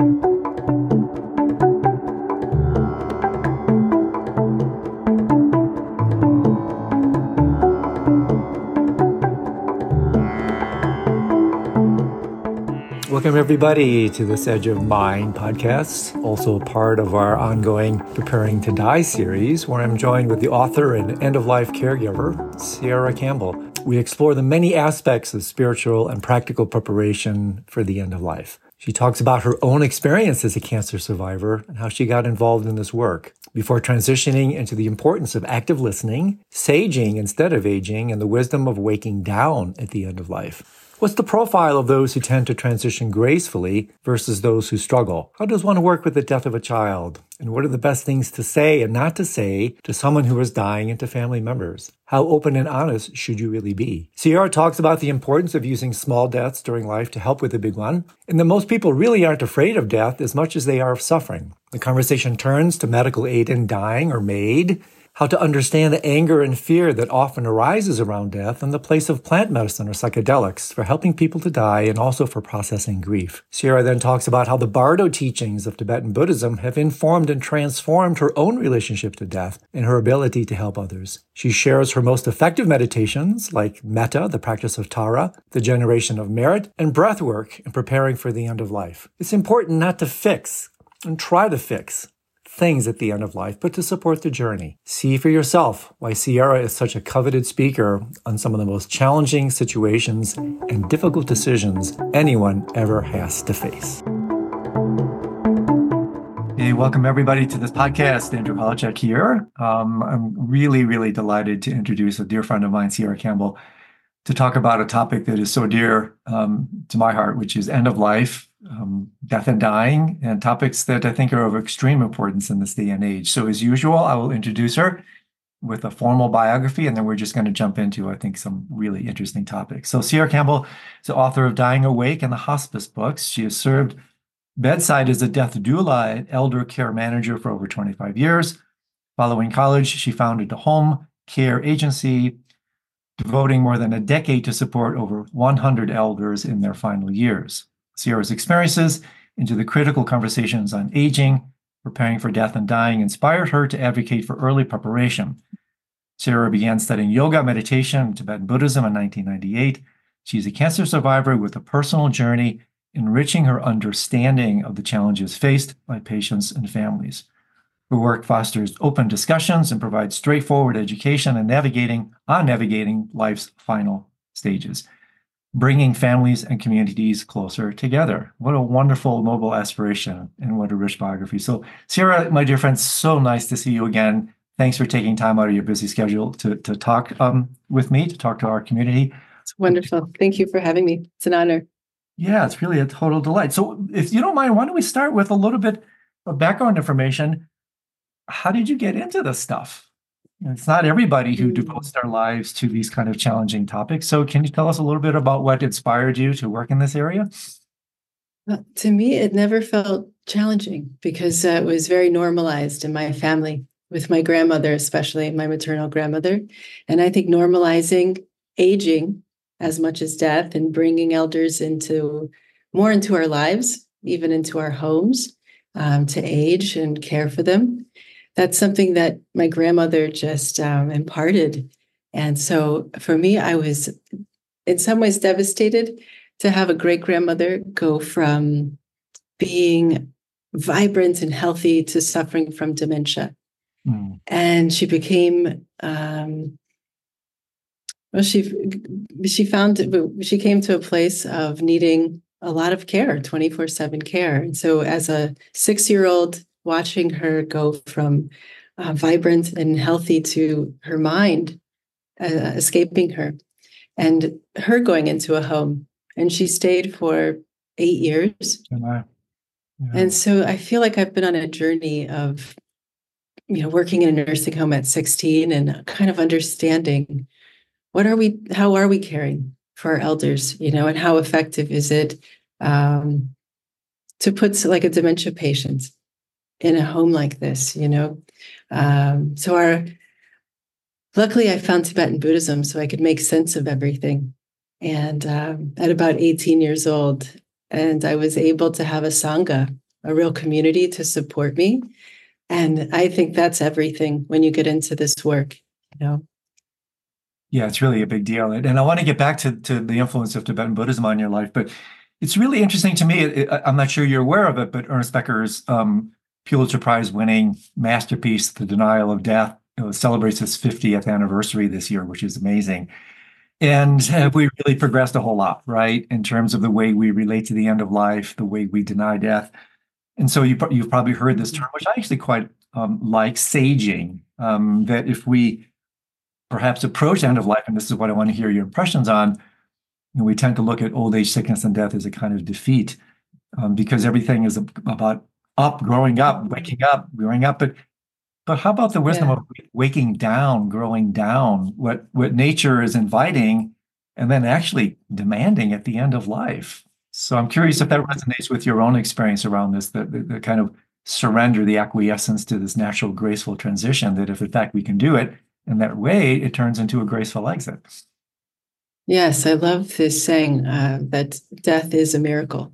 Welcome, everybody, to this Edge of Mind podcast, also part of our ongoing Preparing to Die series, where I'm joined with the author and end of life caregiver, Sierra Campbell. We explore the many aspects of spiritual and practical preparation for the end of life. She talks about her own experience as a cancer survivor and how she got involved in this work before transitioning into the importance of active listening, saging instead of aging, and the wisdom of waking down at the end of life. What's the profile of those who tend to transition gracefully versus those who struggle? How does one work with the death of a child? And what are the best things to say and not to say to someone who is dying and to family members? How open and honest should you really be? Sierra talks about the importance of using small deaths during life to help with the big one, and that most people really aren't afraid of death as much as they are of suffering. The conversation turns to medical aid in dying or MAID, how to understand the anger and fear that often arises around death and the place of plant medicine or psychedelics for helping people to die and also for processing grief. Sierra then talks about how the Bardo teachings of Tibetan Buddhism have informed and transformed her own relationship to death and her ability to help others. She shares her most effective meditations like metta, the practice of Tara, the generation of merit, and breath work in preparing for the end of life. It's important not to fix and try to fix things at the end of life, but to support the journey. See for yourself why Sierra is such a coveted speaker on some of the most challenging situations and difficult decisions anyone ever has to face. Hey, welcome everybody to this podcast. Andrew Holecek here. Um, I'm really, really delighted to introduce a dear friend of mine, Sierra Campbell, to talk about a topic that is so dear um, to my heart, which is end of life um, death and dying, and topics that I think are of extreme importance in this day and age. So, as usual, I will introduce her with a formal biography, and then we're just going to jump into, I think, some really interesting topics. So, Sierra Campbell is the author of Dying Awake and the Hospice books. She has served bedside as a death doula and elder care manager for over 25 years. Following college, she founded a home care agency, devoting more than a decade to support over 100 elders in their final years. Sierra's experiences into the critical conversations on aging, preparing for death and dying inspired her to advocate for early preparation. Sierra began studying yoga, meditation, and Tibetan Buddhism in 1998. She's a cancer survivor with a personal journey enriching her understanding of the challenges faced by patients and families. Her work fosters open discussions and provides straightforward education and navigating on navigating life's final stages bringing families and communities closer together. What a wonderful, noble aspiration and what a rich biography. So, Sierra, my dear friend, so nice to see you again. Thanks for taking time out of your busy schedule to, to talk um, with me, to talk to our community. It's wonderful. Thank you for having me. It's an honor. Yeah, it's really a total delight. So, if you don't mind, why don't we start with a little bit of background information? How did you get into this stuff? It's not everybody who mm. devotes their lives to these kind of challenging topics. So, can you tell us a little bit about what inspired you to work in this area? Uh, to me, it never felt challenging because uh, it was very normalized in my family, with my grandmother, especially my maternal grandmother. And I think normalizing aging as much as death and bringing elders into more into our lives, even into our homes, um, to age and care for them that's something that my grandmother just um, imparted. And so for me, I was in some ways devastated to have a great grandmother go from being vibrant and healthy to suffering from dementia. Mm. And she became, um, well, she she found she came to a place of needing a lot of care, twenty four seven care. And so, as a six year old watching her go from uh, vibrant and healthy to her mind uh, escaping her and her going into a home. And she stayed for eight years. Yeah. And so I feel like I've been on a journey of, you know, working in a nursing home at 16 and kind of understanding what are we, how are we caring for our elders, you know, and how effective is it um, to put like a dementia patient in a home like this, you know. Um, so our luckily I found Tibetan Buddhism so I could make sense of everything. And um, at about 18 years old, and I was able to have a sangha a real community to support me. And I think that's everything when you get into this work, you know. Yeah, it's really a big deal. And I want to get back to, to the influence of Tibetan Buddhism on your life, but it's really interesting to me. I'm not sure you're aware of it, but Ernest Becker's um, Pulitzer Prize winning masterpiece, The Denial of Death, celebrates its 50th anniversary this year, which is amazing. And have we really progressed a whole lot, right, in terms of the way we relate to the end of life, the way we deny death? And so you, you've probably heard this term, which I actually quite um, like, saging. Um, that if we perhaps approach end of life, and this is what I want to hear your impressions on, you know, we tend to look at old age, sickness, and death as a kind of defeat um, because everything is about up, growing up, waking up, growing up. But but how about the wisdom yeah. of waking down, growing down, what what nature is inviting, and then actually demanding at the end of life? So I'm curious if that resonates with your own experience around this, the, the, the kind of surrender, the acquiescence to this natural, graceful transition. That if in fact we can do it in that way, it turns into a graceful exit. Yes, I love this saying uh, that death is a miracle.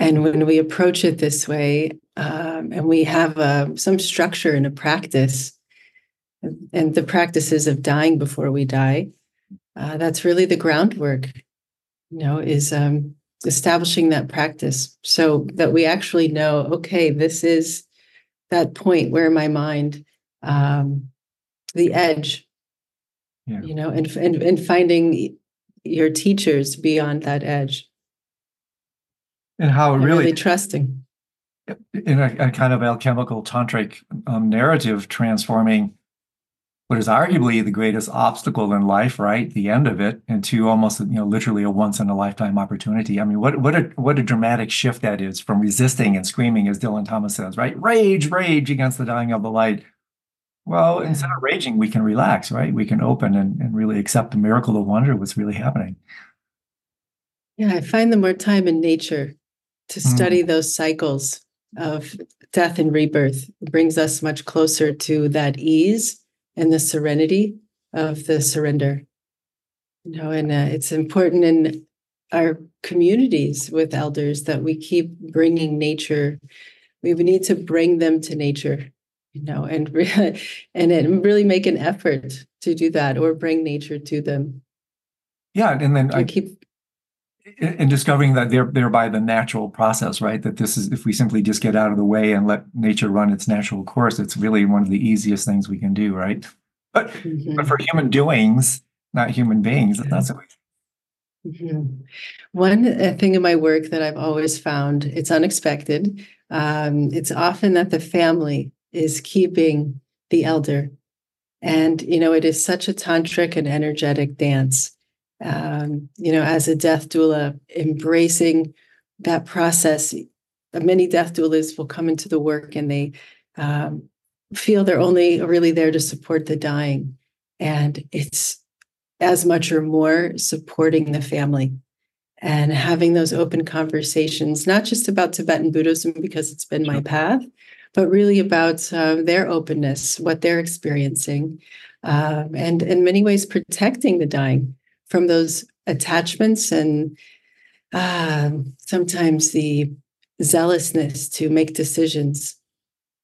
And when we approach it this way, um, and we have uh, some structure in a practice, and the practices of dying before we die, uh, that's really the groundwork, you know, is um, establishing that practice so that we actually know, okay, this is that point where my mind, um, the edge, yeah. you know, and, and and finding your teachers beyond that edge. And how and really, really trusting. In a, a, kind of alchemical tantric um, narrative, transforming what is arguably the greatest obstacle in life, right, the end of it, into almost you know literally a once in a lifetime opportunity. I mean, what what a what a dramatic shift that is from resisting and screaming, as Dylan Thomas says, right? Rage, rage against the dying of the light, well, instead of raging, we can relax, right? We can open and, and really accept the miracle of wonder, what's really happening. Yeah, I find the more time in nature to study mm. those cycles of death and rebirth brings us much closer to that ease and the serenity of the surrender. You know, and uh, it's important in our communities with elders that we keep bringing nature. We need to bring them to nature you know, and re- and it really make an effort to do that or bring nature to them. Yeah, and then I keep and discovering that they're thereby the natural process, right? That this is if we simply just get out of the way and let nature run its natural course, it's really one of the easiest things we can do, right? But mm-hmm. but for human doings, not human beings, yeah. that's what Mm-hmm. One uh, thing in my work that I've always found it's unexpected. Um, it's often that the family is keeping the elder. And, you know, it is such a tantric and energetic dance. Um, you know, as a death doula, embracing that process. Many death doulas will come into the work and they um, feel they're only really there to support the dying. And it's as much or more supporting the family and having those open conversations, not just about Tibetan Buddhism, because it's been my path, but really about uh, their openness, what they're experiencing, um, and in many ways protecting the dying from those attachments and uh, sometimes the zealousness to make decisions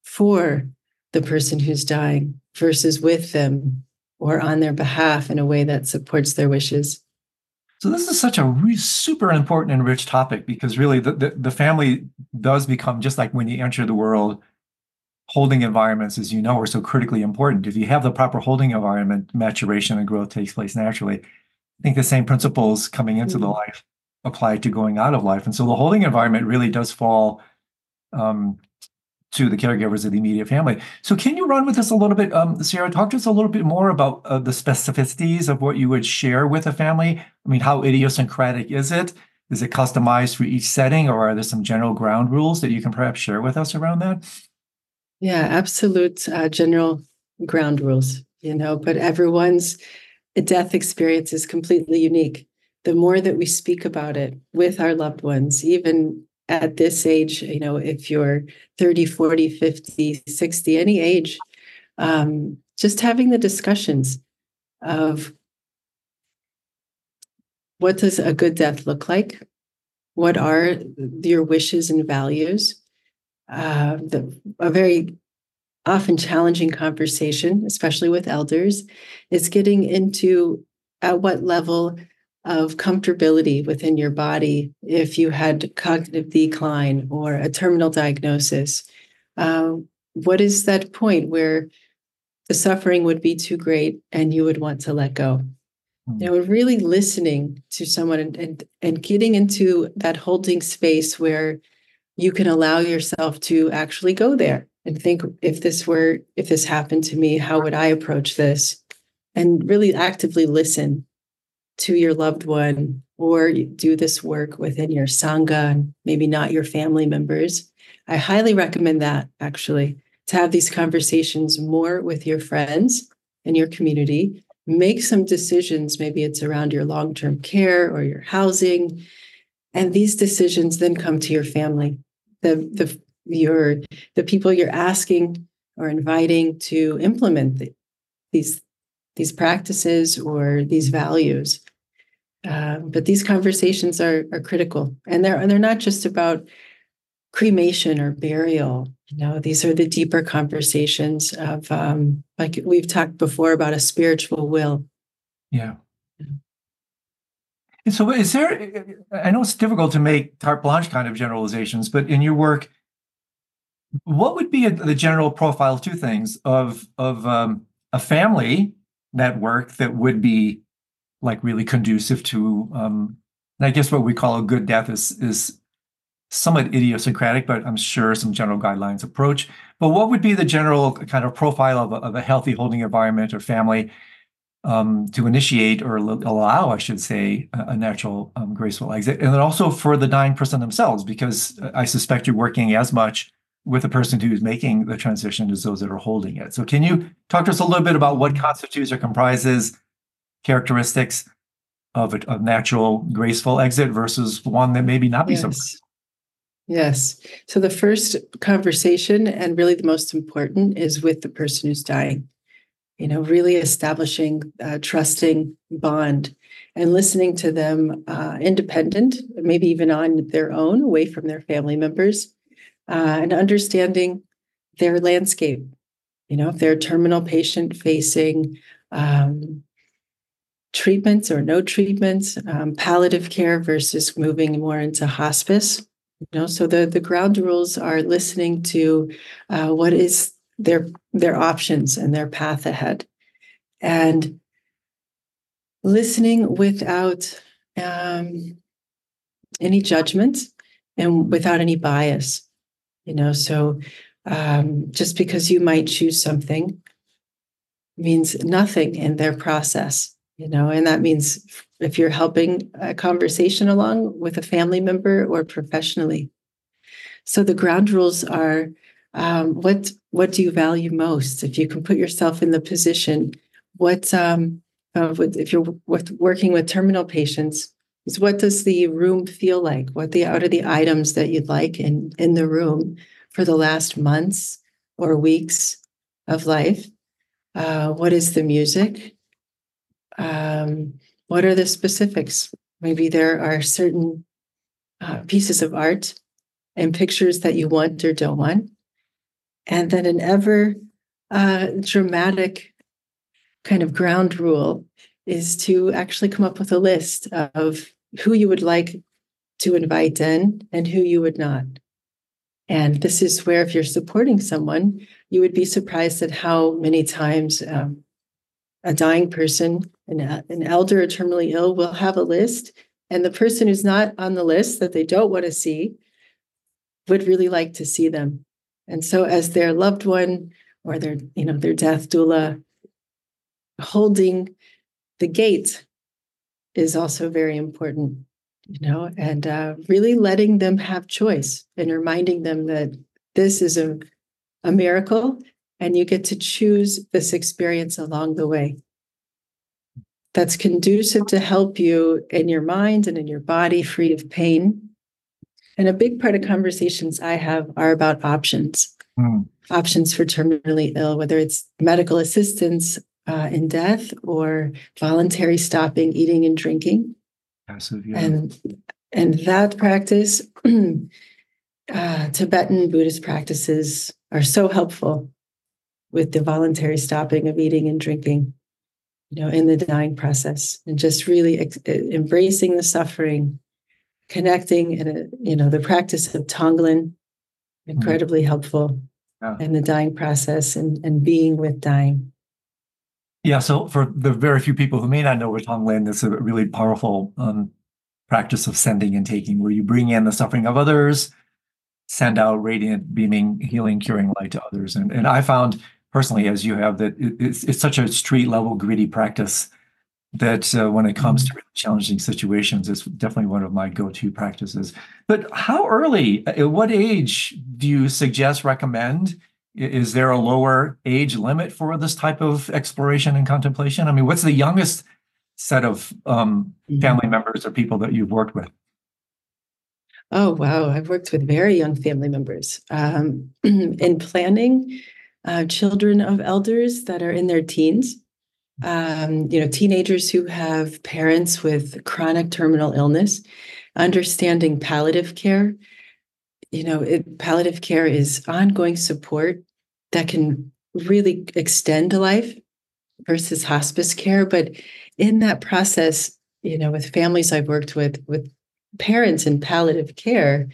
for the person who's dying versus with them or on their behalf in a way that supports their wishes. So this is such a re- super important and rich topic because really the, the, the, family does become just like when you enter the world, holding environments, as you know, are so critically important. If you have the proper holding environment, maturation and growth takes place naturally. I think the same principles coming into mm-hmm. the life apply to going out of life. And so the holding environment really does fall um, to the caregivers of the immediate family. So can you run with us a little bit, um, Sierra? Talk to us a little bit more about uh, the specificities of what you would share with a family. I mean, how idiosyncratic is it? Is it customized for each setting, or are there some general ground rules that you can perhaps share with us around that? Yeah, absolute uh, general ground rules, you know, but everyone's death experience is completely unique. The more that we speak about it with our loved ones, even at this age, you know, if you're 30, 40, 50, 60, any age, um, just having the discussions of what does a good death look like? What are your wishes and values? uh, the, a very often challenging conversation, especially with elders, is getting into at what level of comfortability within your body if you had cognitive decline or a terminal diagnosis. Uh, what is that point where the suffering would be too great and you would want to let go? Mm. You know, really listening to someone and, and and getting into that holding space where you can allow yourself to actually go there and think if this were if this happened to me how would i approach this? And really actively listen to your loved one or do this work within your sangha and maybe not your family members. I highly recommend that actually to have these conversations more with your friends and your community. Make some decisions maybe it's around your long-term care or your housing and these decisions then come to your family. The the your the people you're asking or inviting to implement the, these these practices or these values. Uh, but these conversations are are critical, and they're and they're not just about cremation or burial. You know, these are the deeper conversations of um, like we've talked before about a spiritual will. Yeah. And so, is there? I know it's difficult to make carte blanche kind of generalizations, but in your work, what would be a, the general profile? Two things of of um, a family network that would be like really conducive to. Um, I guess what we call a good death is is somewhat idiosyncratic, but I'm sure some general guidelines approach. But what would be the general kind of profile of a, of a healthy holding environment or family um, to initiate or allow, I should say, a, a natural um, graceful exit, and then also for the dying person themselves, because I suspect you're working as much with the person who's making the transition as those that are holding it. So, can you talk to us a little bit about what constitutes or comprises characteristics of a, natural graceful exit versus one that maybe not be yes. so? Yes. So the first conversation, and really the most important, is with the person who's dying. You know, really establishing a trusting bond and listening to them uh, independent, maybe even on their own, away from their family members, uh, and understanding their landscape. You know, if they're terminal patient facing um, treatments or no treatments, um, palliative care versus moving more into hospice. You know, so the the ground rules are listening to uh, what is their their options and their path ahead, and listening without um, any judgment and without any bias you know so um, just because you might choose something means nothing in their process you know and that means if you're helping a conversation along with a family member or professionally. So the ground rules are um, what what do you value most? If you can put yourself in the position what um, uh, if you're with working with terminal patients is what does the room feel like? What the out of the items that you'd like in in the room for the last months or weeks of life? Uh, what is the music? Um, what are the specifics? Maybe there are certain uh, pieces of art and pictures that you want or don't want. And then an ever uh, dramatic kind of ground rule is to actually come up with a list of who you would like to invite in and who you would not. And this is where, if you're supporting someone, you would be surprised at how many times um, a dying person, an, an elder or terminally ill, will have a list. And the person who's not on the list that they don't want to see would really like to see them. And so, as their loved one or their, you know, their death doula holding the gate is also very important you know and uh, really letting them have choice and reminding them that this is a, a miracle and you get to choose this experience along the way. That's conducive to help you in your mind and in your body free of pain. And a big part of conversations i have are about options. Mm. options for terminally ill whether it's medical assistance uh, in death or voluntary stopping eating and drinking. Passive, yeah. And and that practice uh, Tibetan Buddhist practices are so helpful with the voluntary stopping of eating and drinking, you know, in the dying process, and just really ex- embracing the suffering, connecting, and uh, you know, the practice of Tonglen, incredibly mm-hmm. helpful yeah. in the dying process and and being with dying. Yeah, so for the very few people who may not know what Tonglen, is it's a really powerful um, practice of sending and taking, where you bring in the suffering of others, send out radiant, beaming, healing, curing light to others. And, and I found personally, as you have, that it, it's, it's such a street level, gritty practice that uh, when it comes to mm-hmm. really challenging situations, it's definitely one of my go to practices. But how early, at what age do you suggest, recommend? Is there a lower age limit for this type of exploration and contemplation? I mean, what's the youngest set of um, mm-hmm. family members or people that you've worked with? Oh, wow. I've worked with very young family members. Um, in planning, uh, children of elders that are in their teens, um, you know, teenagers who have parents with chronic terminal illness, understanding palliative care. You know, it, palliative care is ongoing support that can really extend life versus hospice care. But in that process, you know, with families I've worked with, with parents in palliative care,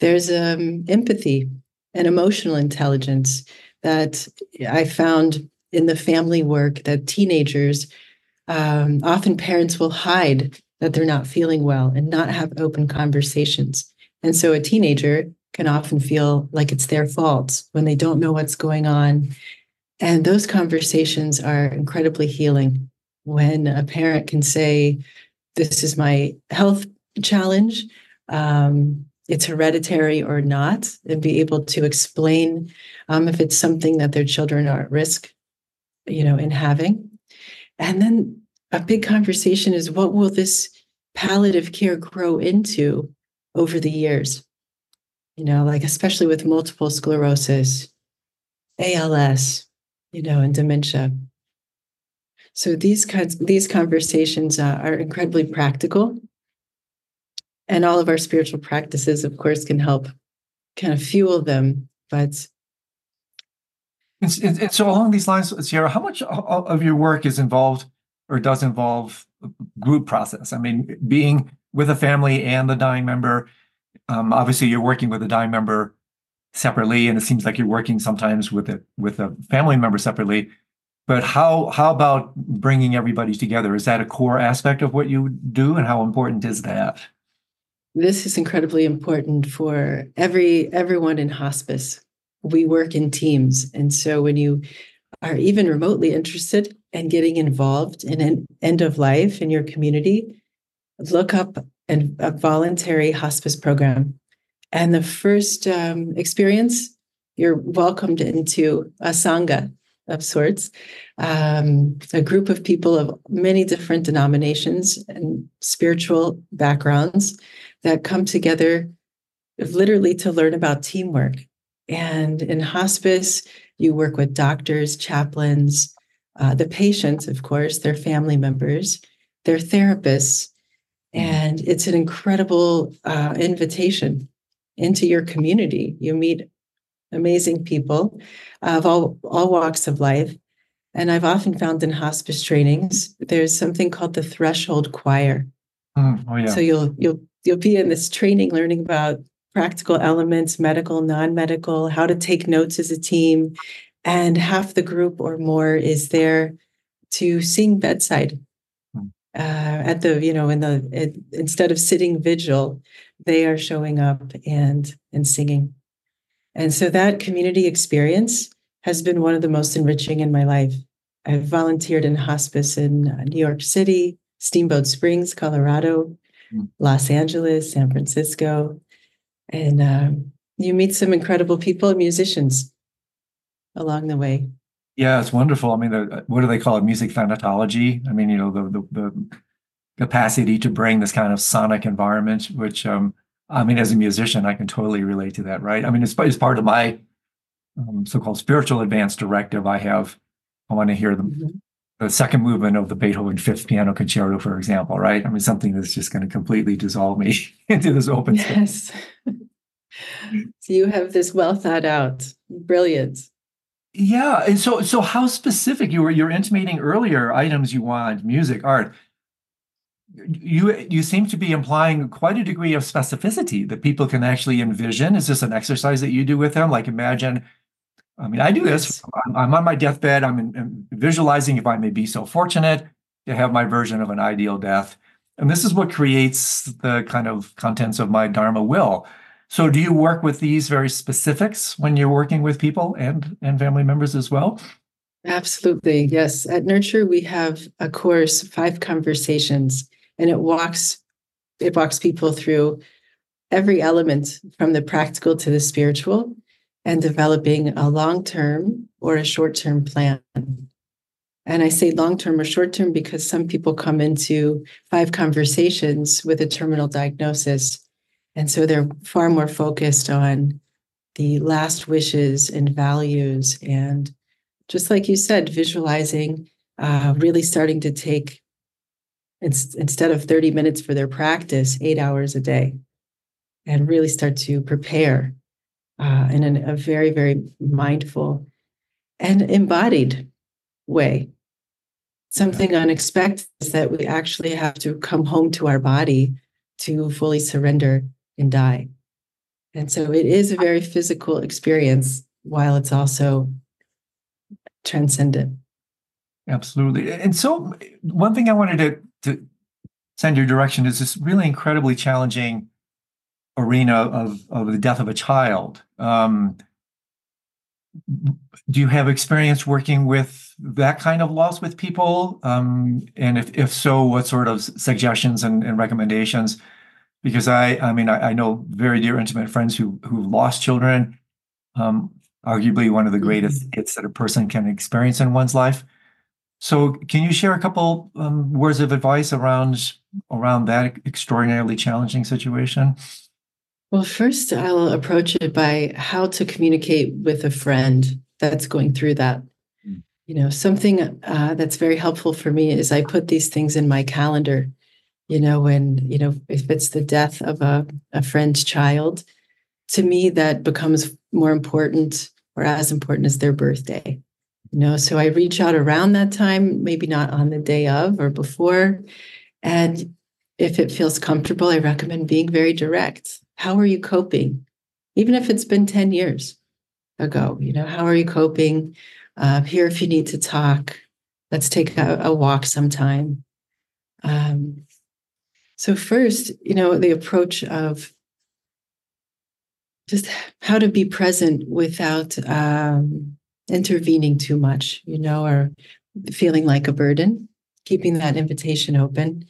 there's um, empathy and emotional intelligence that I found in the family work that teenagers, um, often parents will hide that they're not feeling well and not have open conversations. And so a teenager can often feel like it's their fault when they don't know what's going on. And those conversations are incredibly healing when a parent can say, This is my health challenge. Um, it's hereditary or not, and be able to explain um, if it's something that their children are at risk, you know, in having. And then a big conversation is what will this palliative care grow into over the years? You know, like especially with multiple sclerosis, ALS, you know, and dementia. So these kinds, these conversations uh, are incredibly practical, and all of our spiritual practices, of course, can help kind of fuel them. But and, so, along these lines, Sierra, how much of your work is involved or does involve group process? I mean, being with a family and the dying member um, obviously, you're working with a dying member separately, and it seems like you're working sometimes with a with a family member separately. But how how about bringing everybody together? Is that a core aspect of what you do, and how important is that? This is incredibly important for every everyone in hospice. We work in teams, and so when you are even remotely interested in getting involved in an end of life in your community, look up and a voluntary hospice program. And the first um, experience, you're welcomed into a sangha of sorts, um, a group of people of many different denominations and spiritual backgrounds that come together literally to learn about teamwork. And in hospice, you work with doctors, chaplains, uh, the patients, of course, their family members, their therapists, and it's an incredible uh, invitation into your community. You meet amazing people of all, all walks of life. And I've often found in hospice trainings, there's something called the threshold choir. Mm, oh, yeah. So you'll you'll you'll be in this training learning about practical elements, medical, non-medical, how to take notes as a team. And half the group or more is there to sing bedside uh, at the you know in the it, instead of sitting vigil they are showing up and and singing. And so that community experience has been one of the most enriching in my life. I've volunteered in hospice in uh, new york city steamboat springs colorado mm. los angeles san francisco. And um, you meet some incredible people and musicians along the way yeah, it's wonderful. I mean, the, what do they call it? Music thanatology. I mean, you know, the, the, the capacity to bring this kind of sonic environment, which um, I mean, as a musician, I can totally relate to that, right? I mean, it's, it's part of my um, so-called spiritual advance directive. I have, I want to hear the, mm-hmm. the second movement of the Beethoven Fifth Piano Concerto, for example, right? I mean, something that's just going to completely dissolve me into this open yes. So you have this well thought out, brilliant. Yeah, and so so how specific you were you're intimating earlier items you want, music, art. You you seem to be implying quite a degree of specificity that people can actually envision. Is this an exercise that you do with them? Like imagine, I mean, I do this. I'm, I'm on my deathbed. I'm, in, I'm visualizing if I may be so fortunate to have my version of an ideal death, and this is what creates the kind of contents of my Dharma will. So do you work with these very specifics when you're working with people and, and family members as well? Absolutely. Yes. At Nurture, we have a course, five conversations, and it walks it walks people through every element from the practical to the spiritual and developing a long-term or a short-term plan. And I say long term or short term because some people come into five conversations with a terminal diagnosis and so they're far more focused on the last wishes and values. And just like you said, visualizing, uh, really starting to take, instead of 30 minutes for their practice, eight hours a day, and really start to prepare uh, in an, a very, very mindful and embodied way. Something unexpected is that we actually have to come home to our body to fully surrender and die. And so it is a very physical experience while it's also transcendent. Absolutely. And so one thing I wanted to, to send your direction is this really incredibly challenging arena of, of the death of a child. Um, do you have experience working with that kind of loss with people? Um, and if, if so, what sort of suggestions and, and recommendations because I, I mean, I, I, know very dear intimate friends who who lost children. Um, arguably one of the greatest mm-hmm. hits that a person can experience in one's life. So, can you share a couple um, words of advice around around that extraordinarily challenging situation? Well, first, I'll approach it by how to communicate with a friend that's going through that. Mm. You know, something uh, that's very helpful for me is I put these things in my calendar you know when you know if it's the death of a, a friend's child to me that becomes more important or as important as their birthday you know? So i reach out around that time maybe not on the day of or before. And if it feels comfortable i recommend being very direct. How are you coping? Even if it's been 10 years ago you know how are you coping? Uh, here if you need to talk let's take a, a walk sometime. Um, so, first, you know, the approach of just how to be present without um, intervening too much, you know, or feeling like a burden, keeping that invitation open.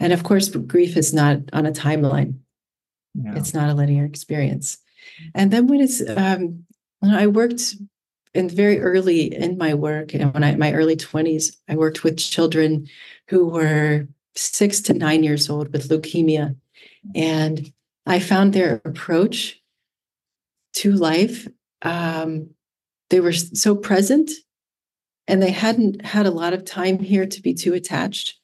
And of course, grief is not on a timeline, yeah. it's not a linear experience. And then when it's, um, when I worked in very early in my work, and when I my early 20s, I worked with children who were six to nine years old with leukemia. And I found their approach to life, um, they were so present and they hadn't had a lot of time here to be too attached.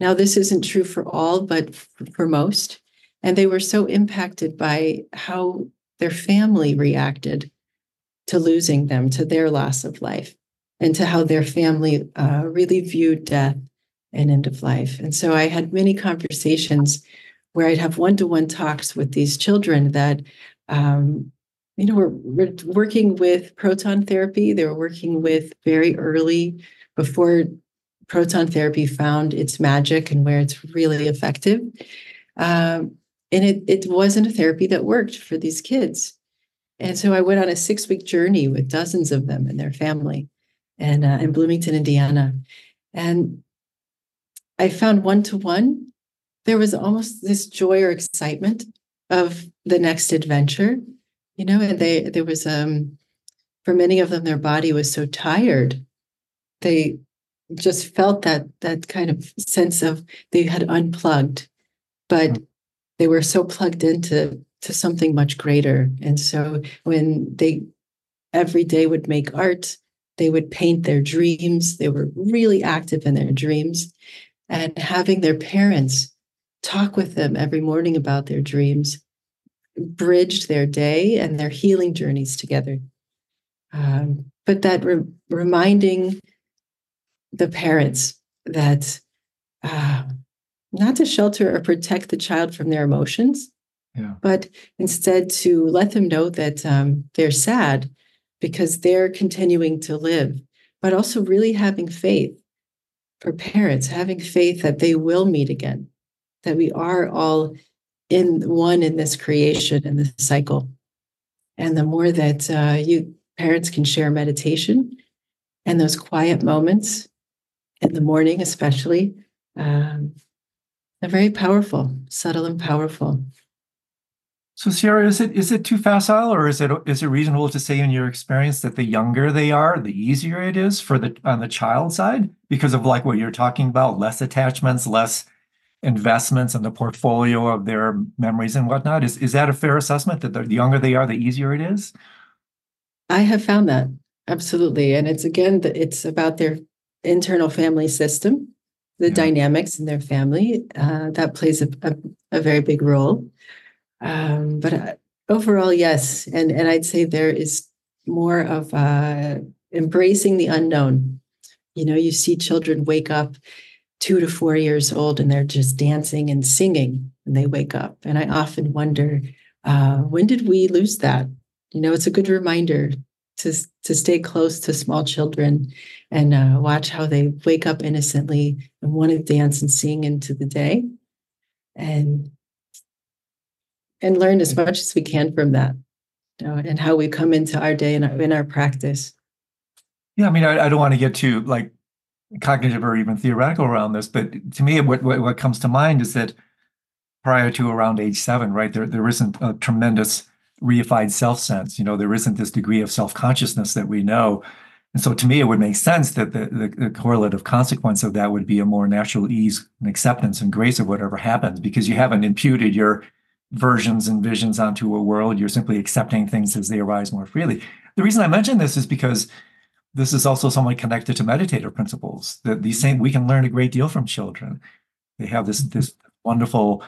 Now, this isn't true for all, but for most. And they were so impacted by how their family reacted to losing them, to their loss of life, and to how their family uh, really viewed death and end of life. And so I had many conversations where I'd have one to one talks with these children that, um, you know, were, were working with proton therapy. They were working with very early, before proton therapy found its magic and where it's really effective. Um, and it, it wasn't a therapy that worked for these kids. And so I went on a six week journey with dozens of them and their family and uh, in Bloomington, Indiana. And I found one to one, there was almost this joy or excitement of the next adventure, you know, and they there was um for many of them their body was so tired. They just felt that that kind of sense of they had unplugged, but mm. they were so plugged into to something much greater. And so when they every day would make art, they would paint their dreams. They were really active in their dreams and having their parents talk with them every morning about their dreams bridged their day and their healing journeys together. Um, but that re- reminding the parents that uh, not to shelter or protect the child from their emotions, yeah. but instead to let them know that um, they're sad because they're continuing to live, but also really having faith for parents, having faith that they will meet again, that we are all in one in this creation and this cycle. And the more that uh, you parents can share meditation and those quiet moments in the morning, especially, um, they're very powerful, subtle and powerful. So Sierra, is it is it too facile, or is it is it reasonable to say in your experience that the younger they are, the easier it is for the on the child side because of like what you're talking about, less attachments, less investments in the portfolio of their memories and whatnot. Is is that a fair assessment that the younger they are, the easier it is? I have found that absolutely, and it's again it's about their internal family system, the yeah. dynamics in their family uh, that plays a, a, a very big role. Um, but uh, overall, yes, and and I'd say there is more of uh, embracing the unknown. You know, you see children wake up two to four years old and they're just dancing and singing when they wake up, and I often wonder uh, when did we lose that? You know, it's a good reminder to to stay close to small children and uh, watch how they wake up innocently and want to dance and sing into the day and and learn as much as we can from that you know, and how we come into our day and in our practice. Yeah, I mean, I, I, don't want to get too like cognitive or even theoretical around this, but to me, what, what, what comes to mind is that prior to around age seven, right, there there isn't a tremendous reified self sense. You know, there isn't this degree of self consciousness that we know. And so to me, it would make sense that the, the, the, correlative consequence of that would be a more natural ease and acceptance and grace of whatever happens because you haven't imputed your versions and visions onto a world. You're simply accepting things as they arise more freely. The reason I mention this is because this is also somewhat connected to meditative principles. That these same we can learn a great deal from children. They have this this wonderful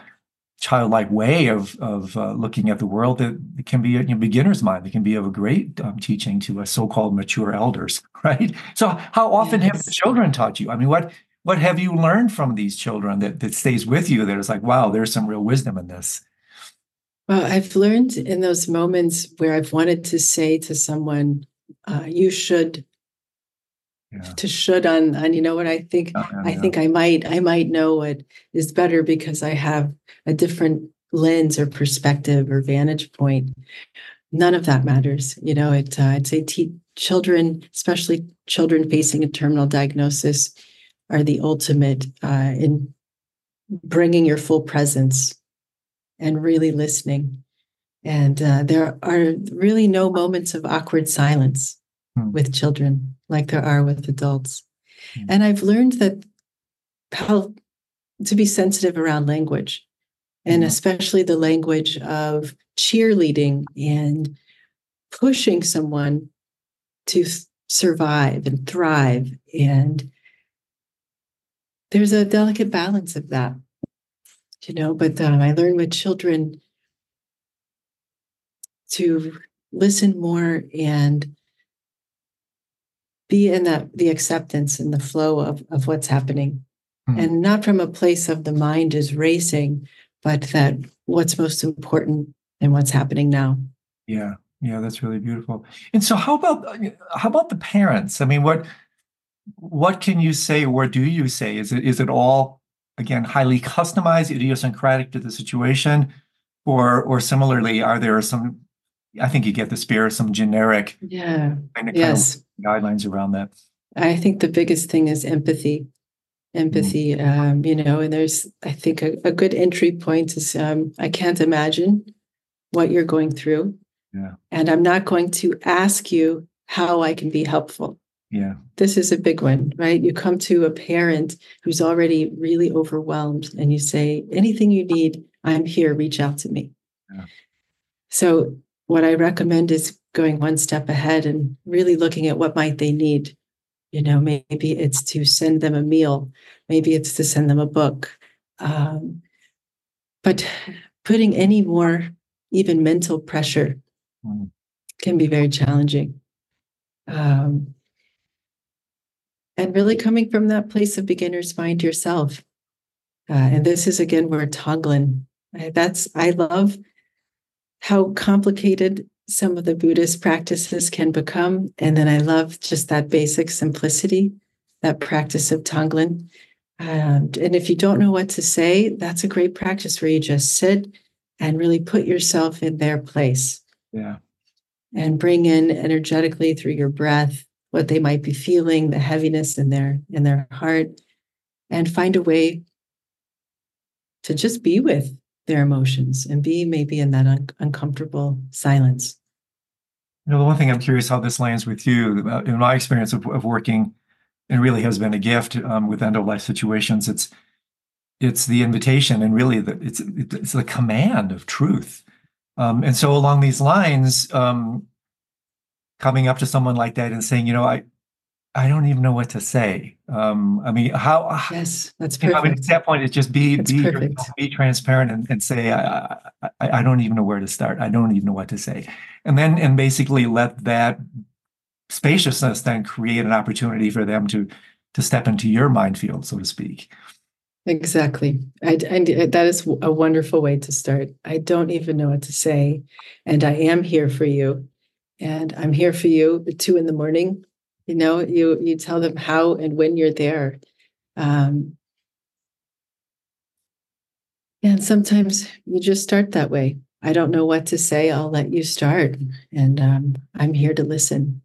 childlike way of of uh, looking at the world that can be a you know, beginner's mind. It can be of a great um, teaching to a so-called mature elders, right? So, how often yes. have the children taught you? I mean, what what have you learned from these children that that stays with you? That is like, wow, there's some real wisdom in this. Well, I've learned in those moments where I've wanted to say to someone, uh, "You should." Yeah. To should on on you know what I think yeah, yeah, I think I might I might know what is better because I have a different lens or perspective or vantage point. None of that matters. You know, it uh, I'd say te- children, especially children facing a terminal diagnosis, are the ultimate uh, in bringing your full presence and really listening. And uh, there are really no moments of awkward silence hmm. with children like there are with adults. Hmm. And I've learned that how to be sensitive around language, and hmm. especially the language of cheerleading and pushing someone to survive and thrive. And there's a delicate balance of that you know but um, i learned with children to listen more and be in that the acceptance and the flow of, of what's happening. Mm. and not from a place of the mind is racing but that what's most important and what's happening now. Yeah yeah that's really beautiful. And so how about uh, how about the parents? I mean what what can you say or do you say? Is it is it all again highly customized, idiosyncratic to the situation, or or similarly, are there some? I think you get the spirit, some generic, yeah, kind of, yes, kind of guidelines around that. I think the biggest thing is empathy. Empathy, mm um, you know, and there's, I think, a, a good entry point is um, I can't imagine what you're going through. Yeah. And I'm not going to ask you how I can be helpful. Yeah. This is a big one, right? You come to a parent who's already really overwhelmed and you say, anything you need, I'm here, reach out to me. Yeah. So what I recommend is going one step ahead and really looking at what might they need. You know, maybe it's to send them a meal, maybe it's to send them a book. Um, but putting any more even mental pressure mm. can be very challenging. Um, and really coming from that place of beginner's mind yourself. Uh, and this is again where Tonglen, that's, I love how complicated some of the Buddhist practices can become. And then I love just that basic simplicity, that practice of Tonglen. Um, and if you don't know what to say, that's a great practice where you just sit and really put yourself in their place. Yeah. And bring in energetically through your breath what they might be feeling, the heaviness in their in their heart, and find a way to just be with their emotions and be maybe in that un- uncomfortable silence. You know, the one thing I'm curious how this lands with you, uh, in my experience of, of working, and really has been a gift um, with end of life situations. It's it's the invitation and really the, it's it's the command of truth. Um, and so along these lines, um, coming up to someone like that and saying, you know, I I don't even know what to say. Um, I mean, how? Yes, that's perfect. I mean, at that point, it's just be that's be yourself, be transparent and, and say, I, I, I don't even know where to start. I don't even know what to say, and then and basically let that spaciousness then create an opportunity for them to to step into your mind field, so to speak. Exactly. I, I, that is a wonderful way to start. I don't even know what to say. And I am here for you. And I'm here for you at two in the morning. You know, you you tell them how and when you're there. Um, and sometimes you just start that way. I don't know what to say. I'll let you start. And um, I'm here to listen.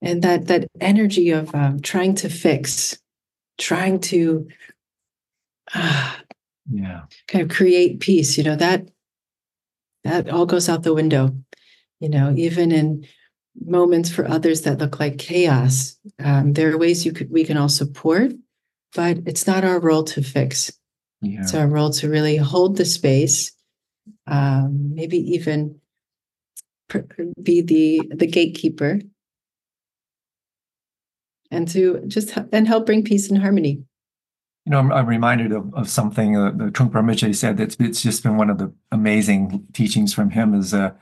And that that energy of um, trying to fix trying to uh, yeah kind of create peace you know that that all goes out the window you know even in moments for others that look like chaos um, there are ways you could we can all support but it's not our role to fix yeah. it's our role to really hold the space um, maybe even be the the gatekeeper and to just and help bring peace and harmony. You know, I'm, I'm reminded of, of something uh, the Trungpa Rinpoche said that's it's just been one of the amazing teachings from him is uh,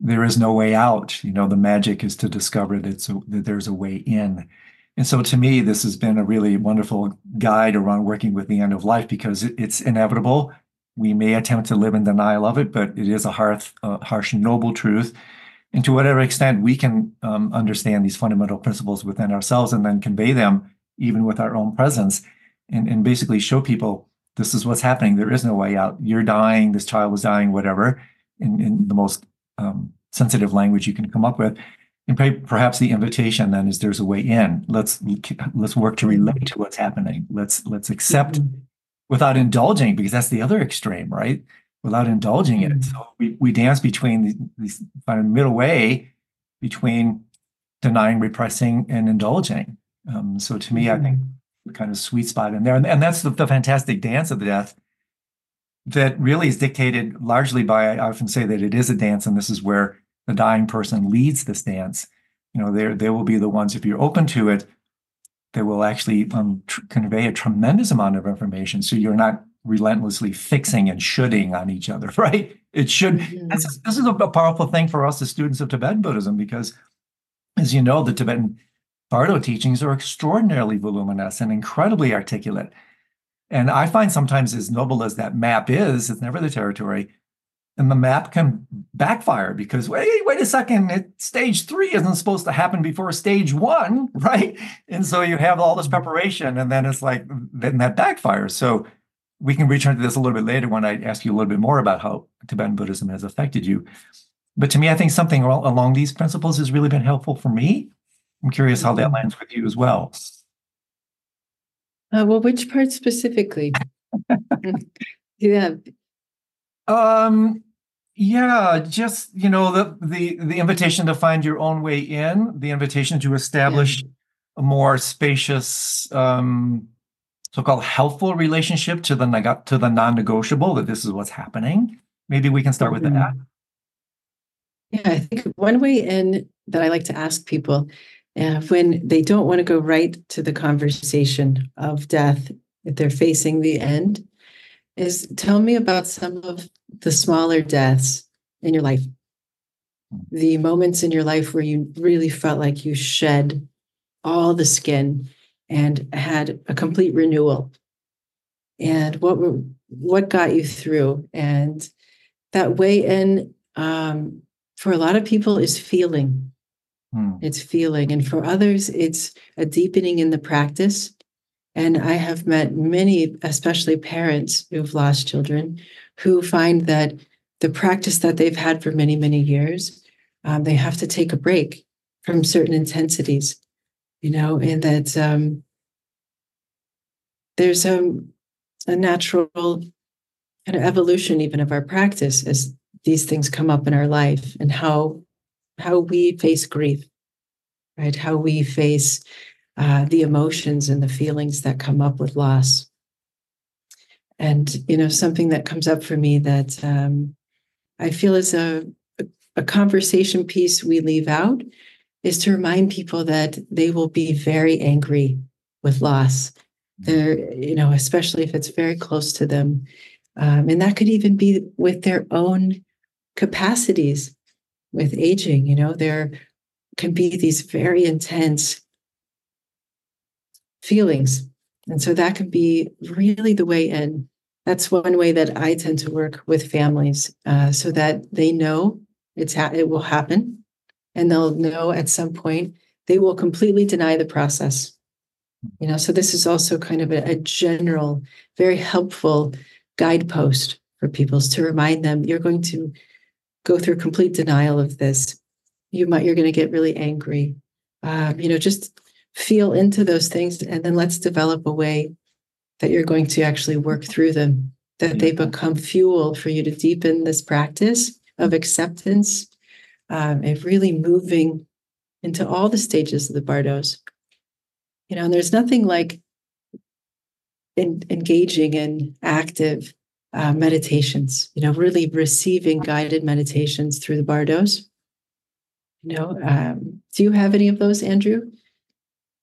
there is no way out. You know, the magic is to discover that, a, that there's a way in. And so to me, this has been a really wonderful guide around working with the end of life because it, it's inevitable. We may attempt to live in denial of it, but it is a harsh, harsh, noble truth and to whatever extent we can um, understand these fundamental principles within ourselves and then convey them even with our own presence and, and basically show people this is what's happening there is no way out you're dying this child was dying whatever in, in the most um, sensitive language you can come up with and perhaps the invitation then is there's a way in let's let's work to relate to what's happening let's let's accept mm-hmm. without indulging because that's the other extreme right without indulging it. Mm-hmm. So we, we dance between these, kind of middle way between denying, repressing, and indulging. Um, so to me, mm-hmm. I think mm-hmm. the kind of sweet spot in there, and, and that's the, the, fantastic dance of the death that really is dictated largely by. I often say that it is a dance, and this is where the dying person leads this dance. You know, they they will be the ones if you're open to it. They will actually um, tr- convey a tremendous amount of information. So you're not relentlessly fixing and shoulding on each other, right? It should. Mm-hmm. This, is, this is a powerful thing for us as students of Tibetan Buddhism because, as you know, the Tibetan Bardo teachings are extraordinarily voluminous and incredibly articulate. And I find sometimes, as noble as that map is, it's never the territory. And the map can backfire because wait, wait a second, it, stage three isn't supposed to happen before stage one, right? And so you have all this preparation, and then it's like then that backfires. So we can return to this a little bit later when I ask you a little bit more about how Tibetan Buddhism has affected you. But to me, I think something along these principles has really been helpful for me. I'm curious how that mm-hmm. lands with you as well. Uh, well, which part specifically? yeah. Um, yeah, just you know the the the invitation to find your own way in, the invitation to establish yeah. a more spacious um, so-called helpful relationship to the to the non-negotiable that this is what's happening maybe we can start with mm-hmm. that yeah i think one way in that i like to ask people uh, when they don't want to go right to the conversation of death if they're facing the end is tell me about some of the smaller deaths in your life, the moments in your life where you really felt like you shed all the skin and had a complete renewal. And what were, what got you through? And that way in um, for a lot of people is feeling. Hmm. It's feeling, and for others, it's a deepening in the practice. And I have met many, especially parents who've lost children, who find that the practice that they've had for many, many years, um, they have to take a break from certain intensities, you know, and that um, there's a, a natural kind of evolution even of our practice as these things come up in our life and how how we face grief right? How we face uh, the emotions and the feelings that come up with loss. And you know something that comes up for me that um, i feel is a, a conversation piece we leave out is to remind people that they will be very angry with loss. They're you know especially if it's very close to them. Um, and that could even be with their own capacities with aging. You know, there can be these very intense feelings. And so that can be really the way in. That's one way that I tend to work with families uh, so that they know it's ha- it will happen and they'll know at some point they will completely deny the process. You know, so this is also kind of a, a general, very helpful guidepost for people to remind them you're going to go through complete denial of this you might you're going to get really angry. Um, you know just feel into those things and then let's develop a way that you're going to actually work through them that they become fuel for you to deepen this practice of acceptance um, and really moving into all the stages of the bardos. You know and there's nothing like in, engaging in active uh, meditations, you know, really receiving guided meditations through the Bardos. You know, um, do you have any of those, Andrew?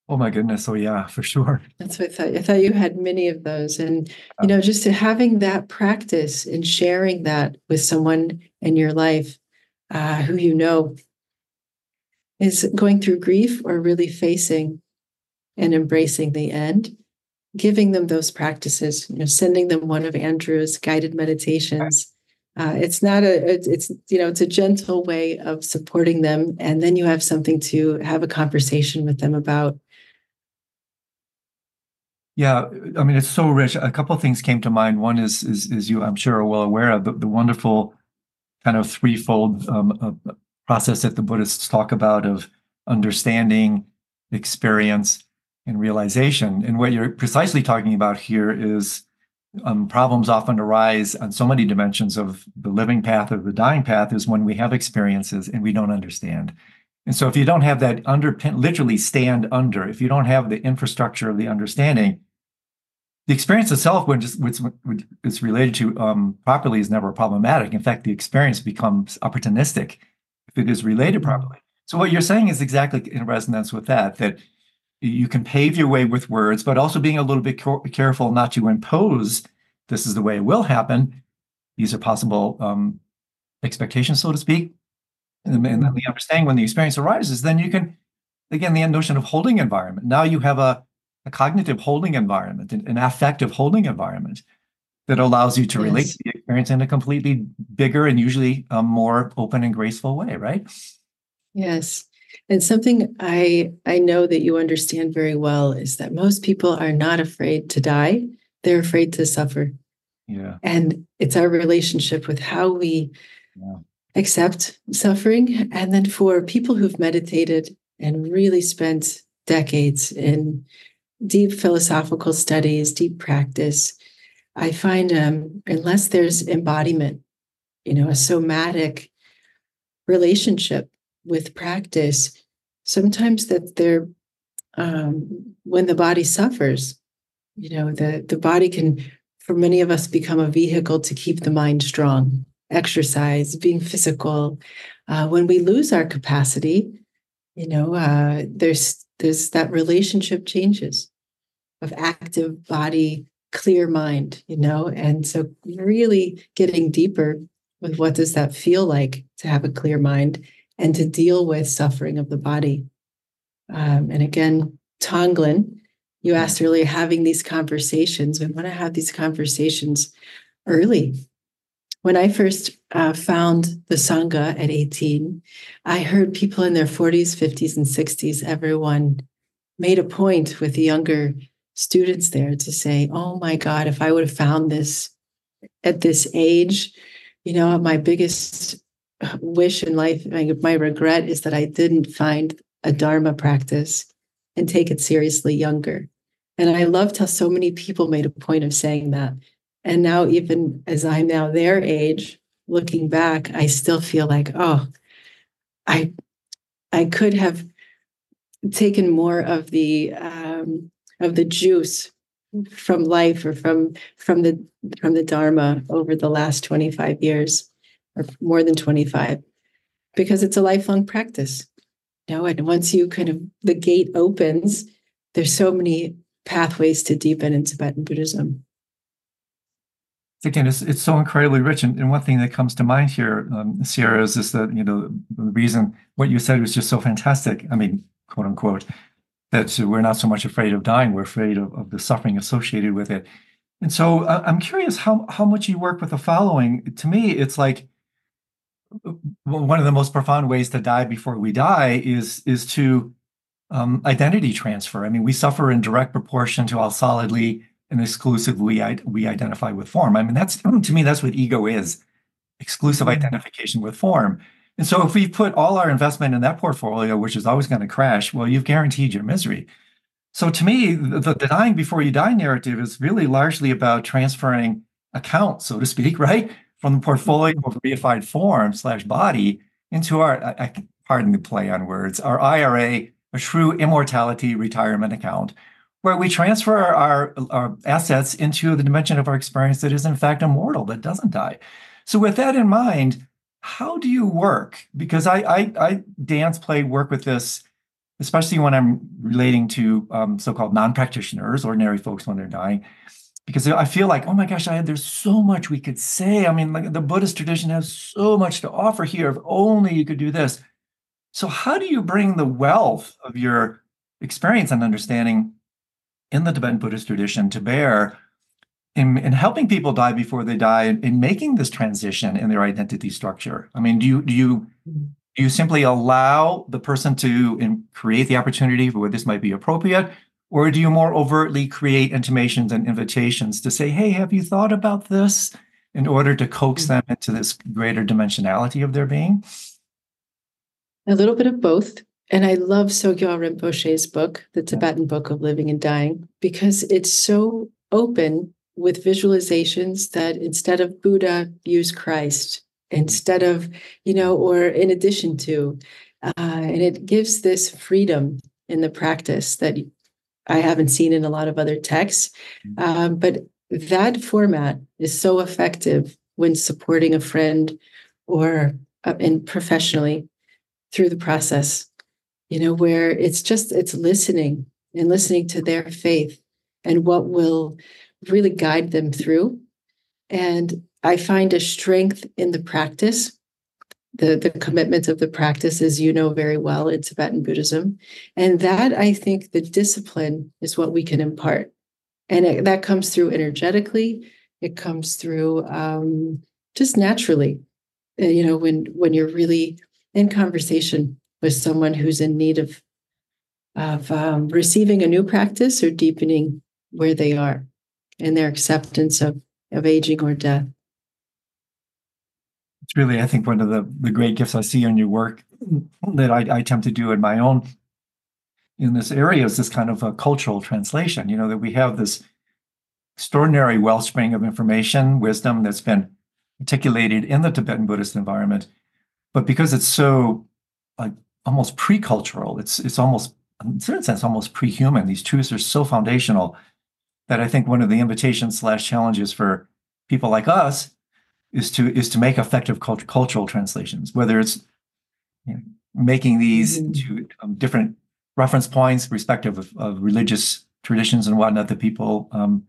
Oh my goodness! Oh yeah, for sure. That's what I thought. I thought you had many of those, and you know, just having that practice and sharing that with someone in your life uh, who you know is going through grief or really facing and embracing the end giving them those practices, you know, sending them one of Andrew's guided meditations. Uh, it's not a, it's, you know, it's a gentle way of supporting them. And then you have something to have a conversation with them about. Yeah, I mean, it's so rich. A couple things came to mind. One is, is, is you, I'm sure, are well aware of the, the wonderful kind of threefold um, uh, process that the Buddhists talk about of understanding, experience, and realization. And what you're precisely talking about here is um, problems often arise on so many dimensions of the living path or the dying path is when we have experiences and we don't understand. And so if you don't have that underpin, literally stand under, if you don't have the infrastructure of the understanding, the experience itself, when just which it's related to um, properly, is never problematic. In fact, the experience becomes opportunistic if it is related mm-hmm. properly. So what you're saying is exactly in resonance with that. That you can pave your way with words, but also being a little bit careful not to impose this is the way it will happen. These are possible um, expectations, so to speak. And, then mm-hmm. the understanding when the experience arises, then you can, again, the notion of holding environment. Now you have a, a cognitive holding environment, an, an, affective holding environment that allows you to yes. relate to the experience in a completely bigger and usually a more open and graceful way, right? Yes. And something I I know that you understand very well is that most people are not afraid to die. They're afraid to suffer. Yeah. And it's our relationship with how we yeah. accept suffering. And then for people who've meditated and really spent decades in deep philosophical studies, deep practice, I find um, unless there's embodiment, you know, a somatic relationship with practice sometimes that they're um, when the body suffers you know the the body can for many of us become a vehicle to keep the mind strong exercise being physical uh, when we lose our capacity you know uh, there's there's that relationship changes of active body clear mind, you know? And so really getting deeper with what does that feel like to have a clear mind and to deal with suffering of the body. Um, and again, Tonglen, you asked earlier, having these conversations. We want to have these conversations early. When I first uh, found the Sangha at 18, I heard people in their 40s, 50s, and 60s, everyone made a point with the younger students there to say, oh my God, if I would have found this at this age, you know, my biggest wish in life, my, my regret is that I didn't find a Dharma practice and take it seriously younger. And I loved how so many people made a point of saying that. And now, even as I'm now their age, looking back, I still feel like, oh, I I could have taken more of the um, of the juice from life or from from the from the dharma over the last 25 years or more than 25 because it's a lifelong practice you know and once you kind of the gate opens there's so many pathways to deepen in tibetan buddhism again it's, it's so incredibly rich and, and one thing that comes to mind here um, sierra is this that you know the reason what you said was just so fantastic i mean quote unquote that we're not so much afraid of dying, we're afraid of, of the suffering associated with it. And so uh, I'm curious how, how much you work with the following. To me, it's like one of the most profound ways to die before we die is, is to um, identity transfer. I mean, we suffer in direct proportion to how solidly and exclusively we, we identify with form. I mean, that's to me, that's what ego is exclusive mm-hmm. identification with form. And so if we put all our investment in that portfolio, which is always going to crash, well, you've guaranteed your misery. So to me, the, the dying before you die narrative is really largely about transferring account, so to speak, right? From the portfolio of reified form slash body into our, I, I, pardon the play on words, our IRA, a true immortality retirement account, where we transfer our, our assets into the dimension of our experience that is in fact immortal, that doesn't die. So with that in mind, how do you work? Because I, I, I dance, play, work with this, especially when I'm relating to um, so-called non-practitioners, ordinary folks when they're dying, because I feel like, oh my gosh, I, there's so much we could say. I mean, like the Buddhist tradition has so much to offer here. If only you could do this. So, how do you bring the wealth of your experience and understanding in the Tibetan Buddhist tradition to bear in, in helping people die before they die and in making this transition in their identity structure i mean do you do you mm-hmm. do you simply allow the person to in, create the opportunity for where this might be appropriate or do you more overtly create intimations and invitations to say hey have you thought about this? in order to coax them into this greater dimensionality of their being? A little bit of both. And I love Sogyal Rinpoche's book, The Tibetan Book of Living and Dying, because it's so open with visualizations that instead of Buddha, use Christ instead of, you know, or in addition to. Uh, and it gives this freedom in the practice that I haven't seen in a lot of other texts. Mm-hmm. Um, but that format is so effective when supporting a friend or uh, and professionally through the process you know where it's just it's listening and listening to their faith and what will really guide them through. And I find a strength in the practice, the, the commitment of the practice, as you know very well in Tibetan Buddhism. And that I think the discipline is what we can impart. And it, that comes through energetically, it comes through um, just naturally. Uh, you know, when when you're really in conversation with someone who's in need of of um, receiving a new practice or deepening where they are in their acceptance of, of aging or death. It's really, I think, one of the, the great gifts I see in your work that I, I attempt to do in my own in this area is this kind of a cultural translation. You know, that we have this extraordinary wellspring of information, wisdom that's been articulated in the Tibetan Buddhist environment. But because it's so like almost pre-cultural, it's it's almost in a certain sense almost pre-human. These truths are so foundational that I think one of the invitations slash challenges for people like us is to is to make effective cult- cultural translations, whether it's you know, making these mm-hmm. to um, different reference points, respective of, of, religious traditions and whatnot that people um,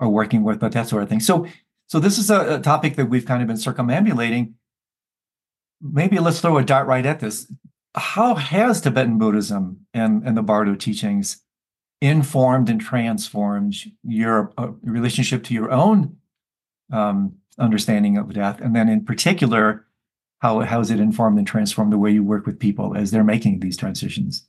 are working with, but that sort of thing. So, so this is a, a topic that we've kind of been circumambulating. Maybe let's throw a dart right at this. How has Tibetan Buddhism and, and the Bardo teachings informed and transformed your uh, relationship to your own um, understanding of death, and then in particular, how how has it informed and transformed the way you work with people as they're making these transitions?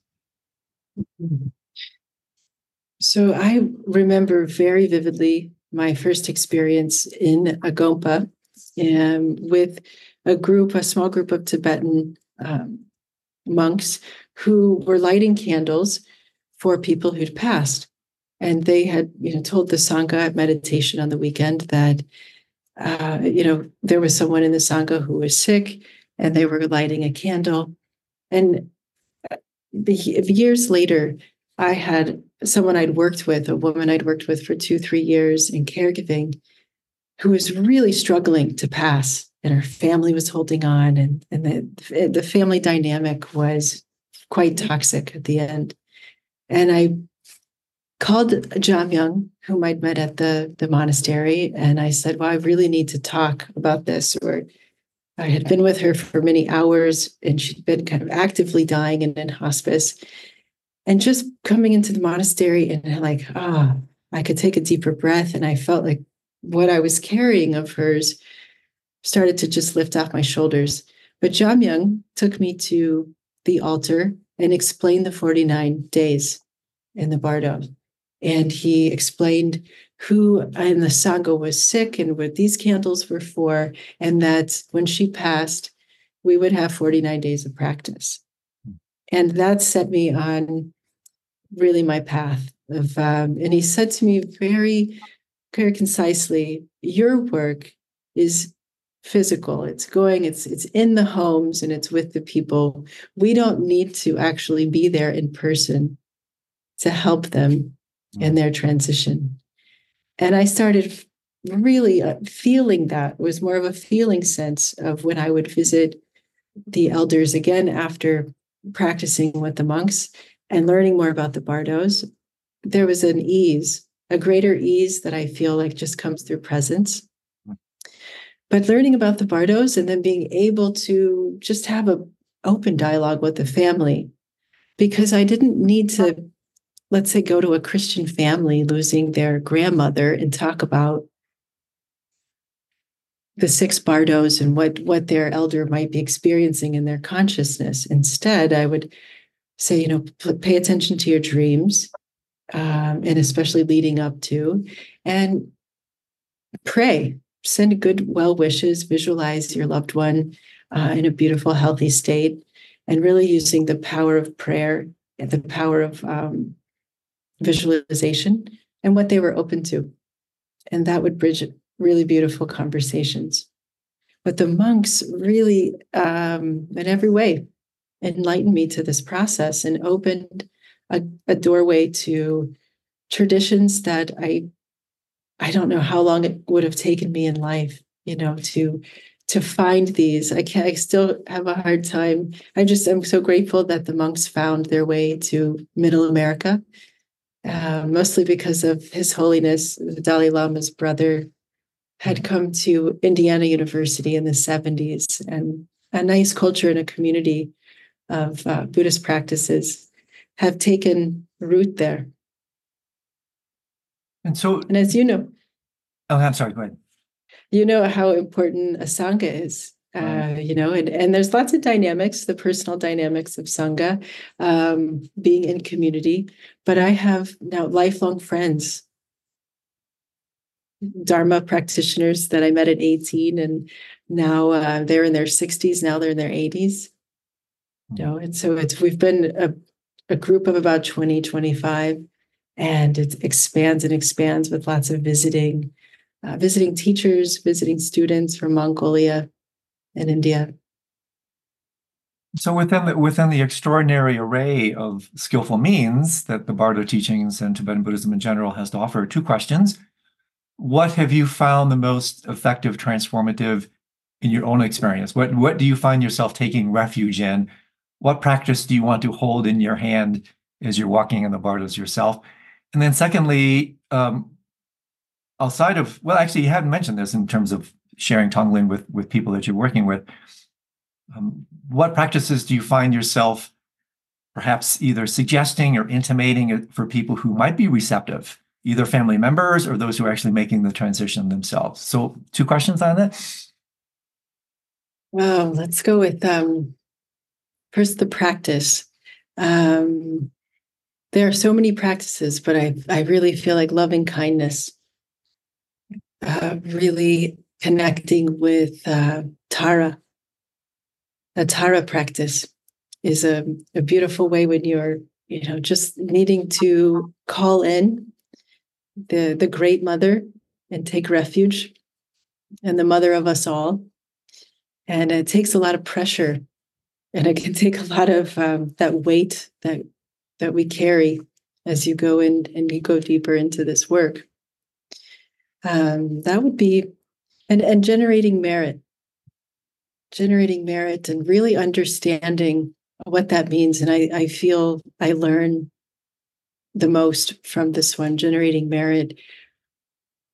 So I remember very vividly my first experience in a gompa um, with a group, a small group of Tibetan um, monks who were lighting candles for people who'd passed. And they had, you know, told the Sangha at meditation on the weekend that, uh, you know, there was someone in the Sangha who was sick and they were lighting a candle. And uh, years later, I had someone I'd worked with, a woman I'd worked with for two, three years in caregiving, who was really struggling to pass, and her family was holding on, and, and the, the family dynamic was quite toxic at the end. And I called Jamyang, whom I'd met at the, the monastery, and I said, Well, I really need to talk about this. Or I had been with her for many hours, and she'd been kind of actively dying and in hospice and just coming into the monastery and like ah i could take a deeper breath and i felt like what i was carrying of hers started to just lift off my shoulders but jamyang took me to the altar and explained the 49 days in the bardo and he explained who in the sangha was sick and what these candles were for and that when she passed we would have 49 days of practice. And that set me on really my path of um, and he said to me very very concisely your work is physical. It's going it's it's in the homes and it's with the people. We don't need to actually be there in person to help them in mm. their transition and i started really uh, feeling that it was more of a feeling sense of when i would visit the elders again after practicing with the monks and learning more about the bardos, there was an ease, a greater ease that I feel like just comes through presence. But learning about the bardos and then being able to just have a open dialogue with the family, because I didn't need to, let's say, go to a Christian family losing their grandmother and talk about the six bardos and what what their elder might be experiencing in their consciousness. Instead, I would say, you know, pay attention to your dreams, um, and especially leading up to, and pray. Send good well wishes. Visualize your loved one uh, in a beautiful, healthy state, and really using the power of prayer and the power of um, visualization and what they were open to, and that would bridge really beautiful conversations. But the monks really, um, in every way, enlightened me to this process and opened a, a doorway to traditions that I I don't know how long it would have taken me in life, you know, to to find these. I can I still have a hard time. I just am so grateful that the monks found their way to Middle America, uh, mostly because of His Holiness the Dalai Lama's brother had come to Indiana University in the 70s and a nice culture and a community of uh, Buddhist practices have taken root there. And so, and as you know, oh, I'm sorry, go ahead. You know how important a Sangha is. Uh, you know, and, and there's lots of dynamics, the personal dynamics of Sangha, um, being in community. But I have now lifelong friends, Dharma practitioners that I met at 18, and now uh, they're in their 60s, now they're in their 80s you know and so it's we've been a, a group of about 20 25 and it expands and expands with lots of visiting uh, visiting teachers visiting students from mongolia and india so within the, within the extraordinary array of skillful means that the Bardo teachings and Tibetan Buddhism in general has to offer, two questions. What have you found the most effective, transformative in your own experience? What what do you find yourself taking refuge in what practice do you want to hold in your hand as you're walking in the bardos yourself? And then, secondly, um, outside of well, actually, you hadn't mentioned this in terms of sharing Tonglen with with people that you're working with. Um, what practices do you find yourself perhaps either suggesting or intimating for people who might be receptive, either family members or those who are actually making the transition themselves? So, two questions on that. Well, let's go with um, first the practice. Um, there are so many practices, but I I really feel like loving kindness, uh, really connecting with uh, Tara. A Tara practice is a, a beautiful way when you're you know just needing to call in the the great mother and take refuge and the mother of us all and it takes a lot of pressure and it can take a lot of um, that weight that that we carry as you go in and you go deeper into this work um, that would be and and generating merit. Generating merit and really understanding what that means and i i feel i learn the most from this one generating merit.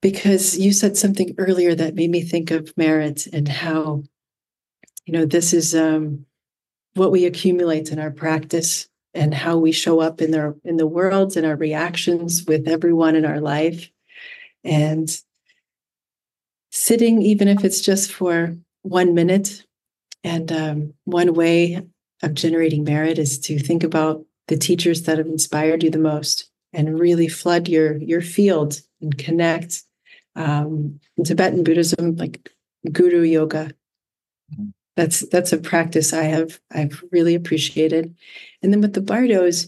Because you said something earlier that made me think of merit and how you know this is um, what we accumulate in our practice and how we show up in the in the world and our reactions with everyone in our life. And sitting even if it's just for one minute. And um, one way of generating merit is to think about the teachers that have inspired you the most and really flood your your field and connect um, in tibetan buddhism like guru yoga. That's that's a practice I have I've really appreciated. And then with the bardos,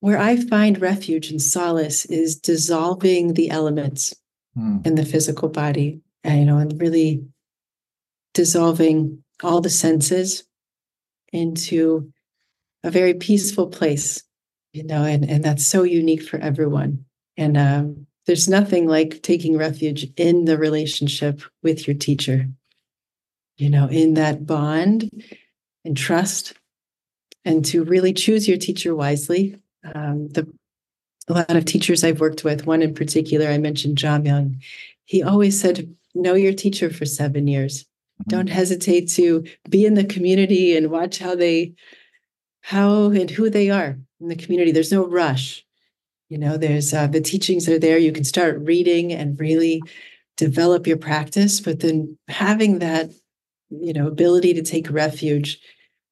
where I find refuge and solace is dissolving the elements mm. in the physical body, and, you know, and really dissolving all the senses into a very peaceful place, you know, and, and that's so unique for everyone. And um, there's nothing like taking refuge in the relationship with your teacher you know, in that bond and trust, and to really choose your teacher wisely. Um, the a lot of teachers I've worked with, one in particular, I mentioned Jamyang, he always said, know your teacher for seven years. Mm-hmm. Don't hesitate to be in the community and watch how they, how and who they are in the community. There's no rush. You know, there's uh, the teachings are there. You can start reading and really develop your practice, but then having that you know ability to take refuge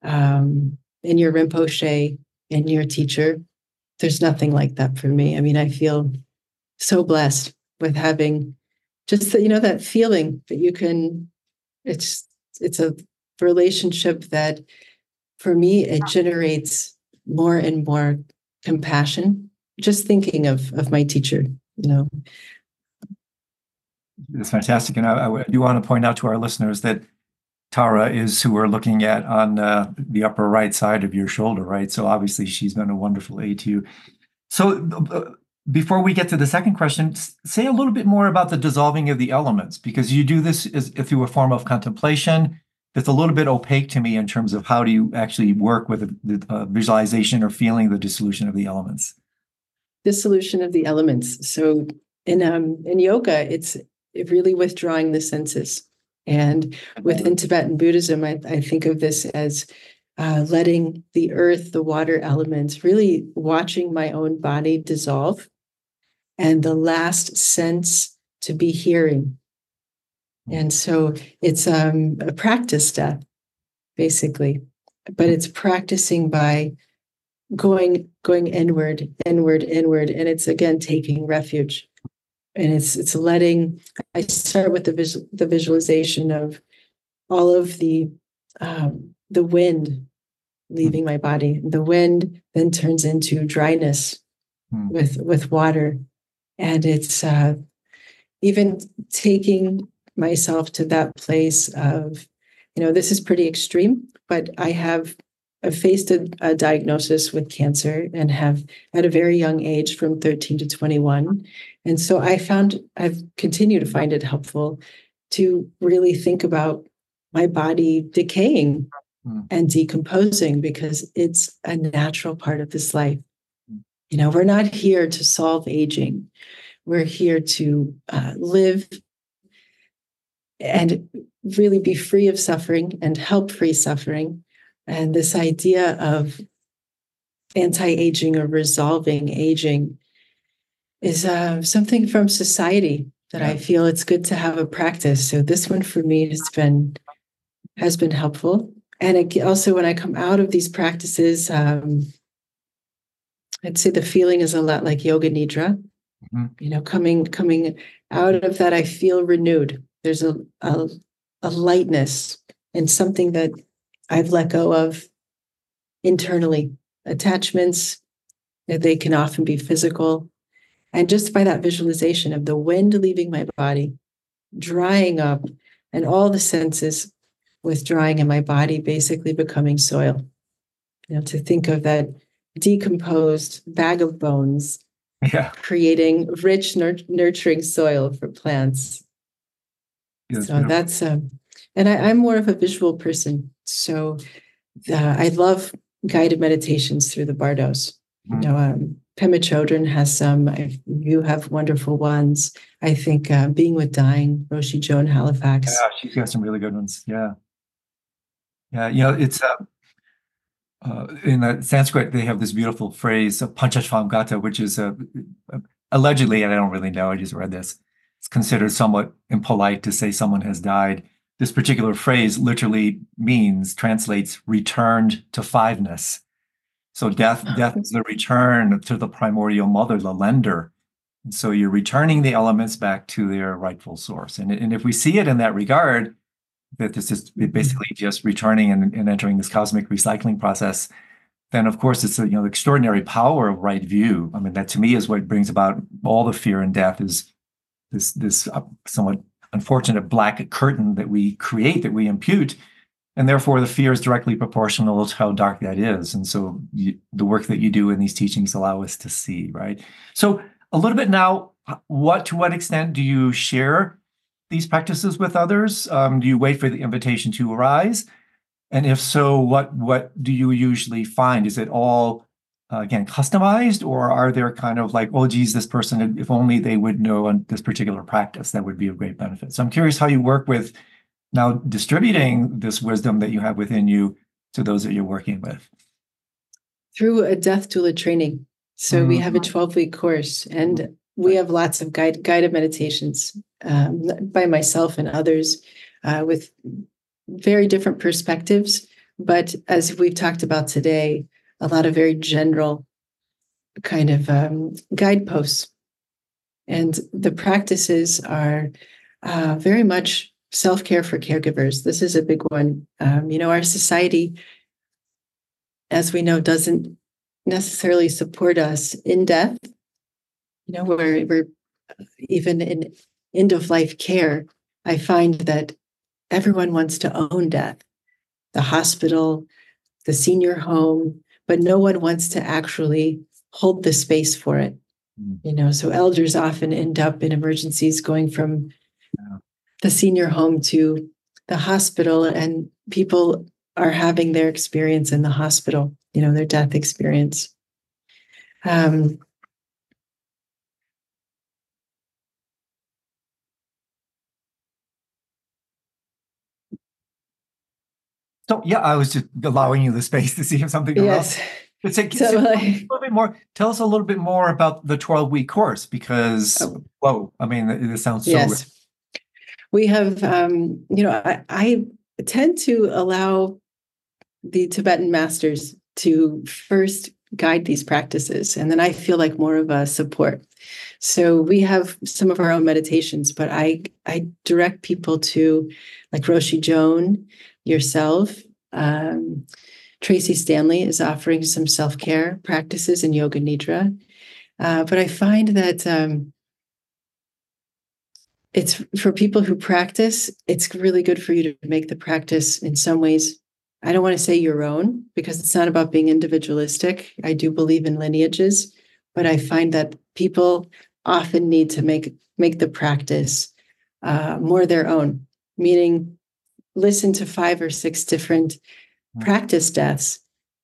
um, in your rinpoche in your teacher there's nothing like that for me. I mean i feel so blessed with having just that you know that feeling that you can it's it's a relationship that for me it generates more and more compassion just thinking of of my teacher you know. It's fantastic. And I, I do want to point out to our listeners that Tara is who we're looking at on uh, the upper right side of your shoulder, right? So obviously she's been a wonderful aid to you. So uh, before we get to the second question, say a little bit more about the dissolving of the elements, because you do this as, through a form of contemplation. It's a little bit opaque to me in terms of how do you actually work with the uh, visualization or feeling the dissolution of the elements. Dissolution of the elements. So in um, in yoga, it's really withdrawing the senses and within Tibetan Buddhism, I, I think of this as uh, letting the earth, the water elements, really watching my own body dissolve. And the last sense to be hearing. And so it's um, a practice death, basically, but it's practicing by going going inward, inward, inward, and it's again taking refuge and it's it's letting i start with the visual the visualization of all of the um, the wind leaving my body the wind then turns into dryness hmm. with with water and it's uh, even taking myself to that place of you know this is pretty extreme but i have I've faced a, a, diagnosis with cancer and have at a very young age from 13 to 21 and so I found, I've continued to find it helpful to really think about my body decaying mm. and decomposing because it's a natural part of this life. Mm. You know, we're not here to solve aging. We're here to uh, live and really be free of suffering and help free suffering. And this idea of anti aging or resolving aging is uh, something from society that I feel it's good to have a practice. So this one for me has been has been helpful. And it, also, when I come out of these practices, um, I'd say the feeling is a lot like yoga nidra. Mm-hmm. You know, coming coming out of that, I feel renewed. There's a, a a lightness and something that I've let go of internally. Attachments, they can often be physical. And just by that visualization of the wind leaving my body, drying up, and all the senses withdrawing in my body, basically becoming soil. You know, to think of that decomposed bag of bones, yeah. creating rich, nur- nurturing soil for plants. Yes, so that's um, and I, am more of a visual person, so uh, I love guided meditations through the bardos. Mm-hmm. You know, um, Pema Chodron has some. You have wonderful ones. I think uh, being with dying, Roshi Joan Halifax. Yeah, she's got some really good ones. Yeah, yeah. You know, it's uh, uh, in Sanskrit they have this beautiful phrase "panchatvam which is uh, allegedly, and I don't really know. I just read this. It's considered somewhat impolite to say someone has died. This particular phrase literally means translates returned to fiveness so death, death is the return to the primordial mother, the lender. And so you're returning the elements back to their rightful source. And, and if we see it in that regard, that this is mm-hmm. basically just returning and, and entering this cosmic recycling process, then of course it's a, you know the extraordinary power of right view. I mean that to me is what brings about all the fear and death is this this uh, somewhat unfortunate black curtain that we create that we impute and therefore the fear is directly proportional to how dark that is. And so you, the work that you do in these teachings allow us to see right? So a little bit now what to what extent do you share these practices with others? Um, do you wait for the invitation to arise? And if so what what do you usually find? Is it all uh, again customized or are there kind of like oh geez this person if only they would know on this particular practice that would be a great benefit? So i'm curious how you work with now distributing this wisdom that you have within you to those that you're working with. Through a death doula training. So mm-hmm. we have a 12 week course and we have lots of guide, guided meditations um, by myself and others uh, with very different perspectives. But as we've talked about today a lot of very general kind of um, guideposts and the practices are uh, very much self care for caregivers. This is a big one. Um, you know, our society, as we know, doesn't necessarily support us in death. You know, where we're even in end of life care, I find that everyone wants to own death the hospital, the senior home, but no one wants to actually hold the space for it. Mm. You know, so elders often end up in emergencies going from the senior home to the hospital and people are having their experience in the hospital you know their death experience um, So yeah, I was just allowing you the space to see if something yes. But say, so, like, a little bit more. Tell us a little bit more about the twelve week course because oh. whoa, I mean, this sounds so. Yes we have, um, you know, I, I tend to allow the Tibetan masters to first guide these practices, and then I feel like more of a support. So we have some of our own meditations, but I I direct people to like Roshi Joan, yourself. Um, Tracy Stanley is offering some self care practices in Yoga Nidra, uh, but I find that um, it's for people who practice, it's really good for you to make the practice in some ways. I don't want to say your own because it's not about being individualistic. I do believe in lineages, but I find that people often need to make make the practice uh, more their own, meaning listen to five or six different hmm. practice deaths.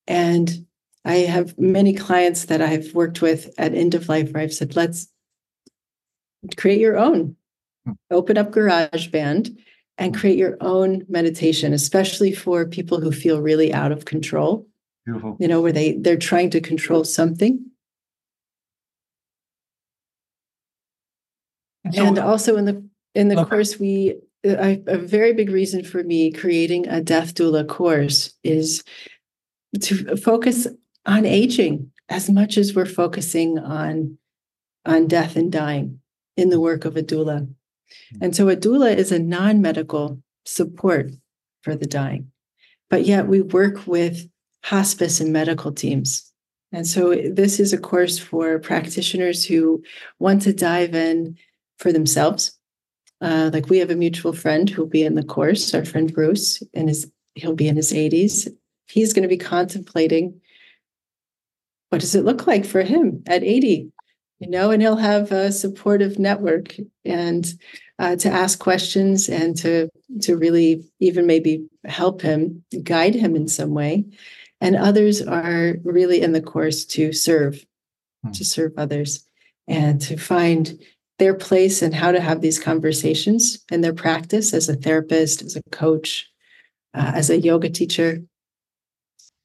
And I have many clients that I've worked with at end of life where I've said, let's create your own. Open up GarageBand and create your own meditation, especially for people who feel really out of control. Beautiful. You know, where they they're trying to control something. And, so, and also in the in the okay. course, we a, a very big reason for me creating a death doula course is to focus on aging as much as we're focusing on on death and dying in the work of a doula. And so a doula is a non-medical support for the dying. But yet we work with hospice and medical teams. And so this is a course for practitioners who want to dive in for themselves. Uh, like we have a mutual friend who'll be in the course, our friend Bruce, and his he'll be in his 80s. He's going to be contemplating what does it look like for him at 80 you know and he'll have a supportive network and uh, to ask questions and to to really even maybe help him guide him in some way and others are really in the course to serve hmm. to serve others and to find their place and how to have these conversations in their practice as a therapist as a coach uh, as a yoga teacher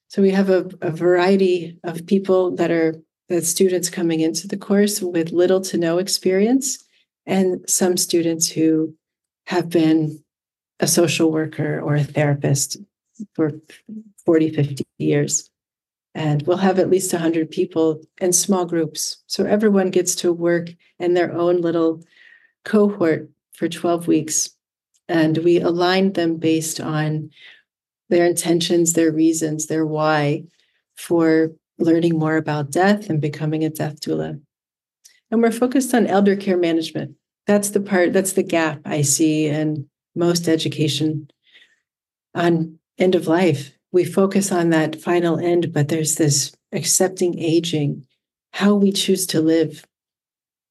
so we have a, a variety of people that are the students coming into the course with little to no experience, and some students who have been a social worker or a therapist for 40, 50 years. And we'll have at least 100 people in small groups. So everyone gets to work in their own little cohort for 12 weeks. And we align them based on their intentions, their reasons, their why for learning more about death and becoming a death doula. And we're focused on elder care management. That's the part, that's the gap I see in most education on end of life. We focus on that final end, but there's this accepting aging, how we choose to live,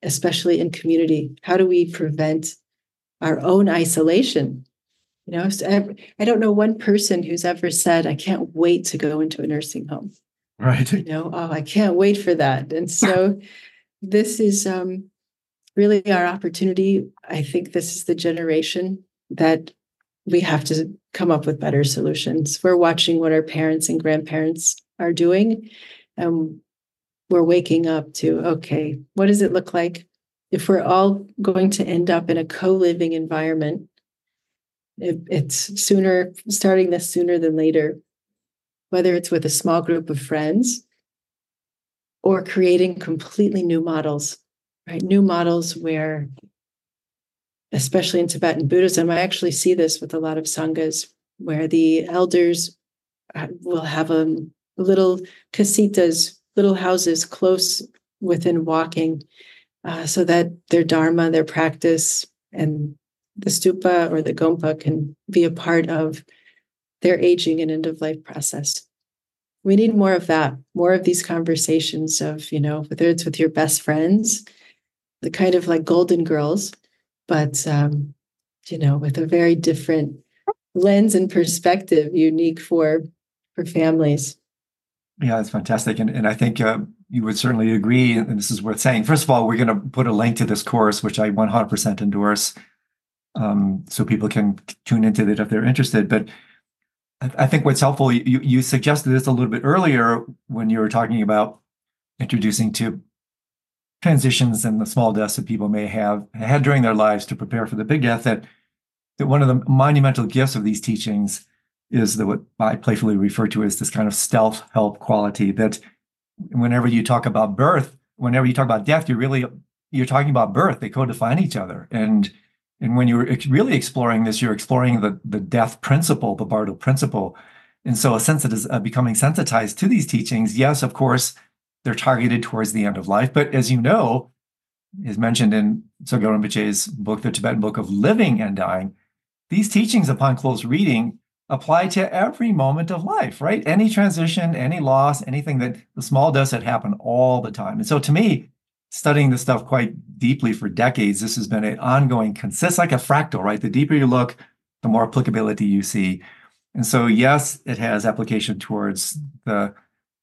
especially in community. How do we prevent our own isolation you know, I don't know one person who's ever said, I can't wait to go into a nursing home. Right. You know, oh, I can't wait for that. And so this is um, really our opportunity. I think this is the generation that we have to come up with better solutions. We're watching what our parents and grandparents are doing. And we're waking up to, okay, what does it look like if we're all going to end up in a co living environment it, it's sooner, starting this sooner than later, whether it's with a small group of friends or creating completely new models, right? New models where, especially in Tibetan Buddhism, I actually see this with a lot of sanghas where the elders uh, will have a um, little casitas, little houses close within walking, uh, so that their dharma, their practice, and the stupa or the gompa can be a part of their aging and end of life process. We need more of that, more of these conversations of, you know, whether it's with your best friends, the kind of like golden girls, but, um, you know, with a very different lens and perspective unique for for families. Yeah, that's fantastic. And, and I think uh, you would certainly agree, and this is worth saying. First of all, we're going to put a link to this course, which I 100% endorse um, so people can tune into it if they're interested. But I, think what's helpful, you, you suggested this a little bit earlier when you were talking about introducing to transitions and the small deaths that people may have had during their lives to prepare for the big death. That that one of the monumental gifts of these teachings is the what I playfully refer to as this kind of stealth help quality. That whenever you talk about birth, whenever you talk about death, you're really you're talking about birth. They co-define each other, and and when you're really exploring this, you're exploring the, the death principle, the Bardo principle. And so a sense is uh, becoming sensitized to these teachings, yes, of course, they're targeted towards the end of life. But as you know, is mentioned in Sogyal Rinpoche's book, The Tibetan Book of Living and Dying, these teachings upon close reading apply to every moment of life, right? Any transition, any loss, anything that the small does that happen all the time. And so to me, studying this stuff quite deeply for decades. This has been an ongoing, consist like a fractal, right? The deeper you look, the more applicability you see. And so, yes, it has application towards the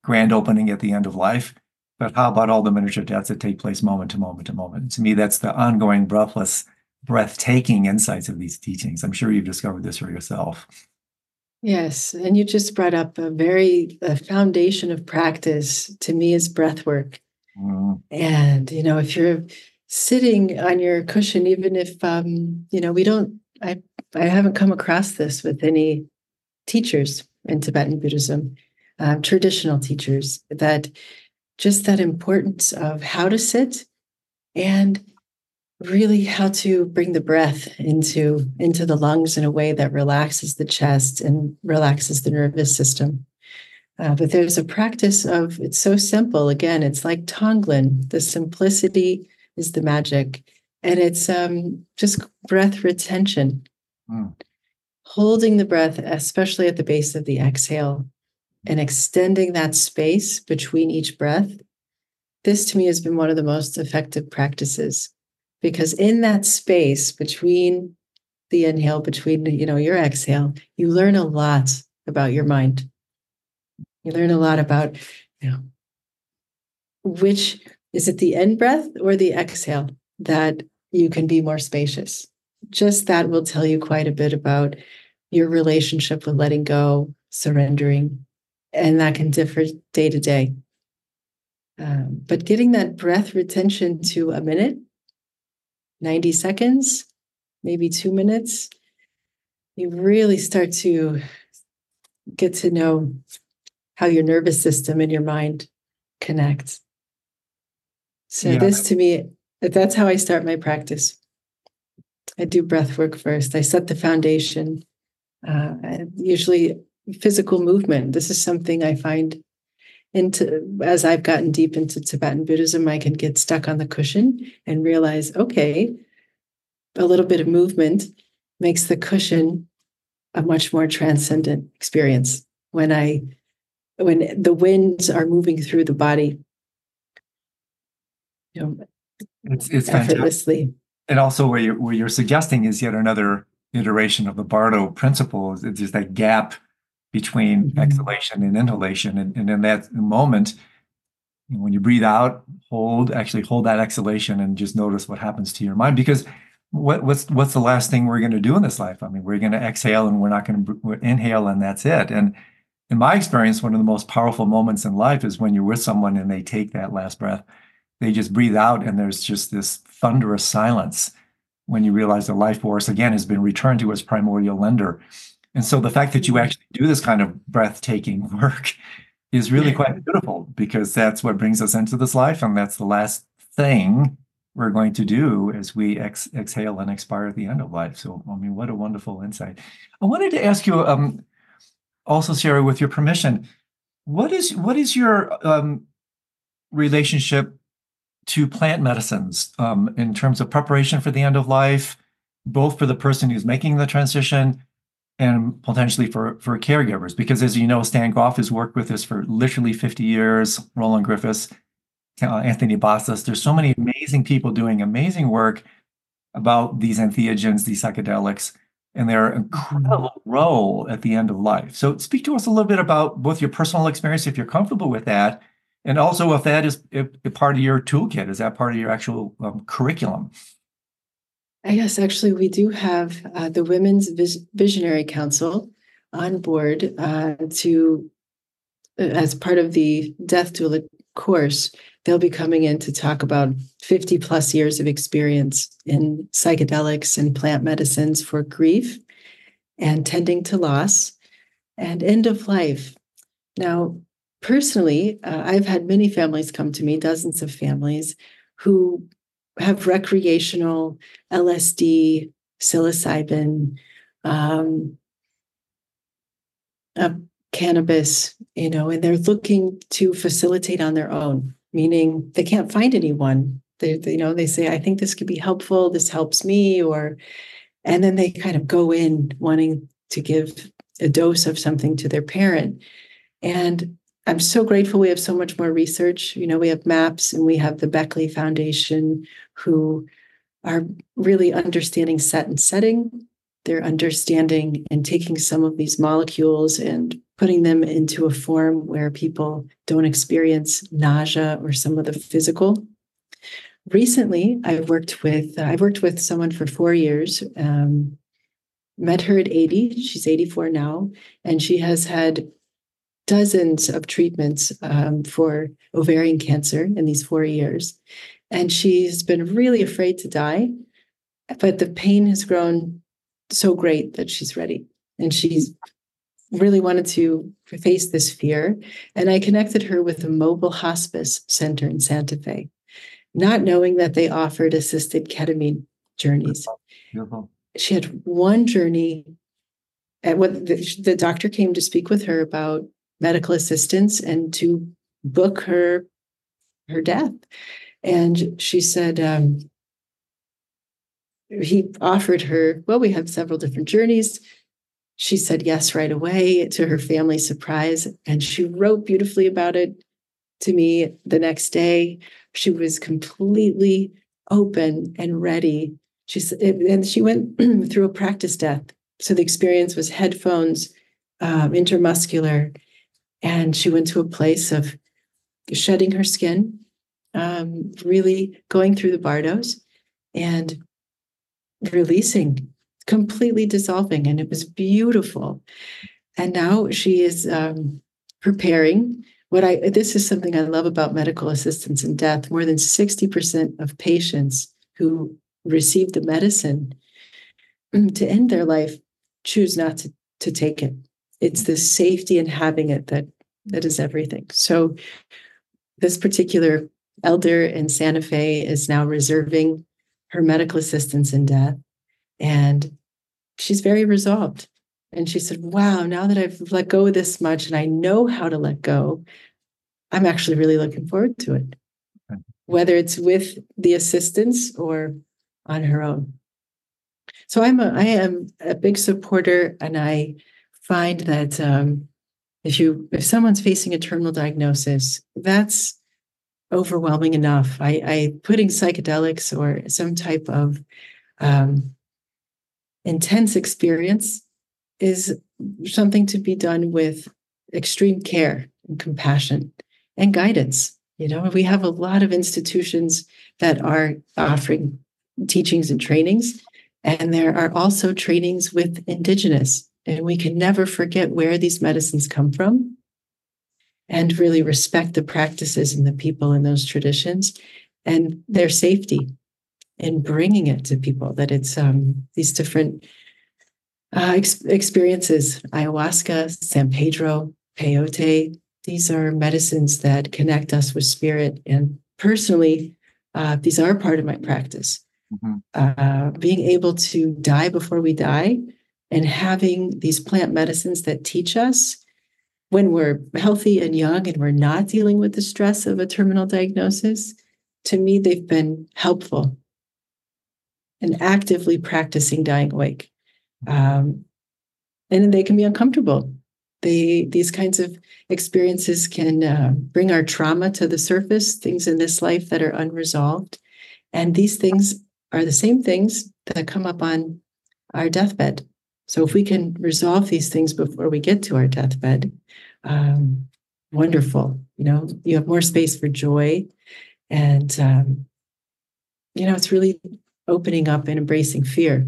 grand opening at the end of life, but how about all the miniature deaths that take place moment to moment to moment? To me, that's the ongoing, breathless, breathtaking insights of these teachings. I'm sure you've discovered this for yourself. Yes, and you just brought up a very a foundation of practice to me is breath work. Mm. And you know, if you're sitting on your cushion, even if um, you know, we don't I I haven't come across this with any teachers in Tibetan Buddhism, uh, traditional teachers, that just that importance of how to sit and really how to bring the breath into into the lungs in a way that relaxes the chest and relaxes the nervous system uh, but there's a practice of it's so simple. Again it's like tonglen the simplicity is the magic. And it's um, just breath retention. Mm. holding the breath especially at the base of the exhale and extending that space between each breath. This to me has been one of the most effective practices. Because in that space between the inhale between you know your exhale you learn a lot about your mind you learn a lot about you know which is it the in breath or the exhale that you can be more spacious? Just that will tell you quite a bit about your relationship with letting go surrendering and that can differ day to day. Um, but getting that breath retention to a minute 90 seconds, maybe two minutes, you really start to get to know how your nervous system and your mind connect. So, yeah. this to me, that's how I start my practice. I do breath work first. I set the foundation. Uh, usually, physical movement. This is something I find into as I've gotten deep into Tibetan Buddhism, I can get stuck on the cushion and realize, okay, a little bit of movement makes the cushion a much more transcendent experience. When I when the winds are moving through the body, you know, it's, it's effortlessly. Fantastic. And also, where you're, where you're suggesting is yet another iteration of the Bardo principle. It's just that gap between mm-hmm. exhalation and inhalation. And, and in that moment, when you breathe out, hold, actually hold that exhalation and just notice what happens to your mind. Because what, what's what's the last thing we're going to do in this life? I mean, we're going to exhale and we're not going to inhale, and that's it. And in my experience, one of the most powerful moments in life is when you're with someone and they take that last breath. They just breathe out, and there's just this thunderous silence when you realize the life force again has been returned to its primordial lender and so the fact that you mm-hmm. actually do this kind of breathtaking work is really quite beautiful because that's what brings us into this life. And that's the last thing we're going to do as we ex- exhale and expire at the end of life. So, I mean, what a wonderful insight. I wanted to ask you um, also, Sierra, with your permission, what is what is your um, relationship to plant medicines um, in terms of preparation for the end of life, both for the person who's making the transition and potentially for for caregivers? Because as you know stan grof has worked with us for literally 50 years roland griffiths uh, anthony bossis. There's so many amazing people doing amazing work about these entheogens these psychedelics and their incredible role at the end of life. So speak to us a little bit about both your personal experience if you're comfortable with that and also if that is if, if part of your toolkit is that part of your actual um, curriculum? Yes, actually, we do have uh, the Women's Vis- Visionary Council on board uh, to, uh, as part of the Death Doula course, they'll be coming in to talk about 50 plus years of experience in psychedelics and plant medicines for grief and tending to loss and end of life. Now, personally, uh, I've had many families come to me, dozens of families, who have recreational LSD, psilocybin, um, uh, cannabis, you know, and they're looking to facilitate on their own, meaning they can't find anyone. They, they, you know, they say, I think this could be helpful. This helps me, or, and then they kind of go in wanting to give a dose of something to their parent. And I'm so grateful we have so much more research. You know, we have MAPS and we have the Beckley Foundation who are really understanding set and setting their understanding and taking some of these molecules and putting them into a form where people don't experience nausea or some of the physical. Recently, I've worked with uh, I've worked with someone for four years. Um, met her at 80. She's 84 now, and she has had dozens of treatments um, for ovarian cancer in these four years. And she's been really afraid to die, but the pain has grown so great that she's ready. And she's really wanted to face this fear. And I connected her with a mobile hospice center in Santa Fe, not knowing that they offered assisted ketamine journeys. Beautiful. She had one journey. At what the, the doctor came to speak with her about medical assistance and to book her her death. And she said, um, he offered her, well, we have several different journeys. She said yes right away to her family's surprise. And she wrote beautifully about it to me the next day. She was completely open and ready. She said, and she went through a practice death. So the experience was headphones, um, intermuscular, and she went to a place of shedding her skin, um, really going through the bardos and releasing, completely dissolving. And it was beautiful. And now she is um, preparing. What I this is something I love about medical assistance in death. More than 60% of patients who receive the medicine to end their life choose not to, to take it it's the safety in having it that that is everything. So this particular elder in Santa Fe is now reserving her medical assistance in death. And she's very resolved. And she said, Wow, now that I've let go this much and I know how to let go, I'm actually really looking forward to it, whether it's with the assistance or on her own. So I'm a, I am a big supporter and I find that um, if you if someone's facing a terminal diagnosis, that's overwhelming enough. I, I putting psychedelics or some type of um, intense experience is something to be done with extreme care and compassion and guidance. You know, we have a lot of institutions that are offering teachings and trainings, and there are also trainings with indigenous and we can never forget where these medicines come from and really respect the practices and the people in those traditions and their safety in bringing it to people that it's um, these different uh, ex- experiences. Ayahuasca san pedro peyote these are medicines that connect us with spirit. And personally uh, these are part of my practice. Mm-hmm. uh, being able to die before we die and having these plant medicines that teach us when we're healthy and young and we're not dealing with the stress of a terminal diagnosis, to me, they've been helpful in actively practicing dying awake. Um, and they can be uncomfortable. They, these kinds of experiences can uh, bring our trauma to the surface, things in this life that are unresolved. And these things are the same things that come up on our deathbed. So if we can resolve these things before we get to our deathbed, um, wonderful. You know, you have more space for joy, and um, you know, it's really opening up and embracing fear.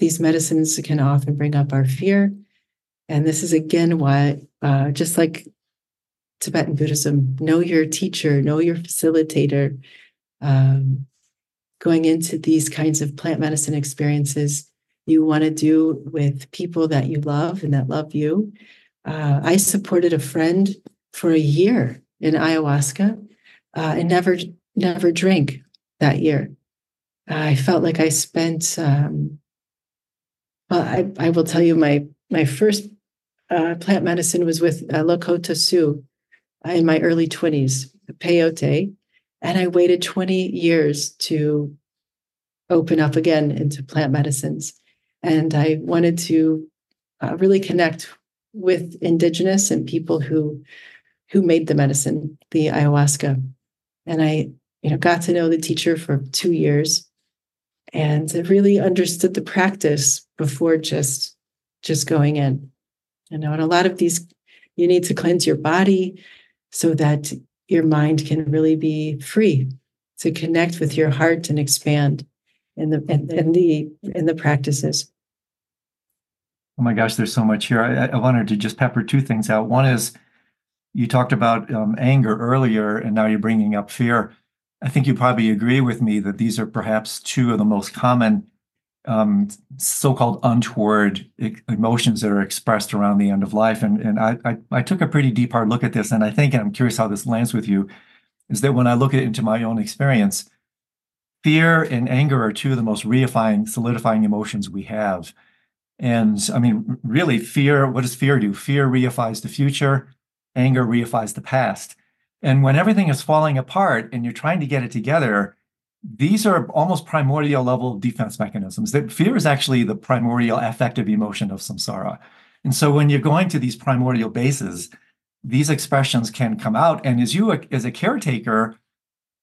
These medicines can often bring up our fear, and this is again why, uh, just like Tibetan Buddhism, know your teacher, know your facilitator. Um, going into these kinds of plant medicine experiences you want to do with people that you love and that love you. Uh, I supported a friend for a year in ayahuasca uh, and never never drank that year. I felt like I spent. Um, well, I, I will tell you my my first uh, plant medicine was with uh, Lakota Sioux in my early twenties, peyote, and I waited twenty years to open up again into plant medicines. And I wanted to uh, really connect with indigenous and people who who made the medicine, the ayahuasca. And I, you know, got to know the teacher for two years. and really understood the practice before just just going in. You know, and a lot of these you need to cleanse your body so that your mind can really be free to connect with your heart and expand in the in, in the in the practices. Oh my gosh, there's so much here. I, I wanted to just pepper two things out. One is you talked about um, anger earlier, and now you're bringing up fear. I think you probably agree with me that these are perhaps two of the most common um, so-called untoward emotions that are expressed around the end of life. And, and I, I, I, took a pretty deep hard look at this, and I think, and I'm curious how this lands with you, is that when I look at it into my own experience, fear and anger are two of the most reifying, solidifying emotions we have. And I mean, really, fear, what does fear do? Fear reifies the future, anger reifies the past. And when everything is falling apart and you're trying to get it together, these are almost primordial level defense mechanisms. That fear is actually the primordial affective emotion of samsara. And so when you're going to these primordial bases, these expressions can come out. And as you, as a caretaker,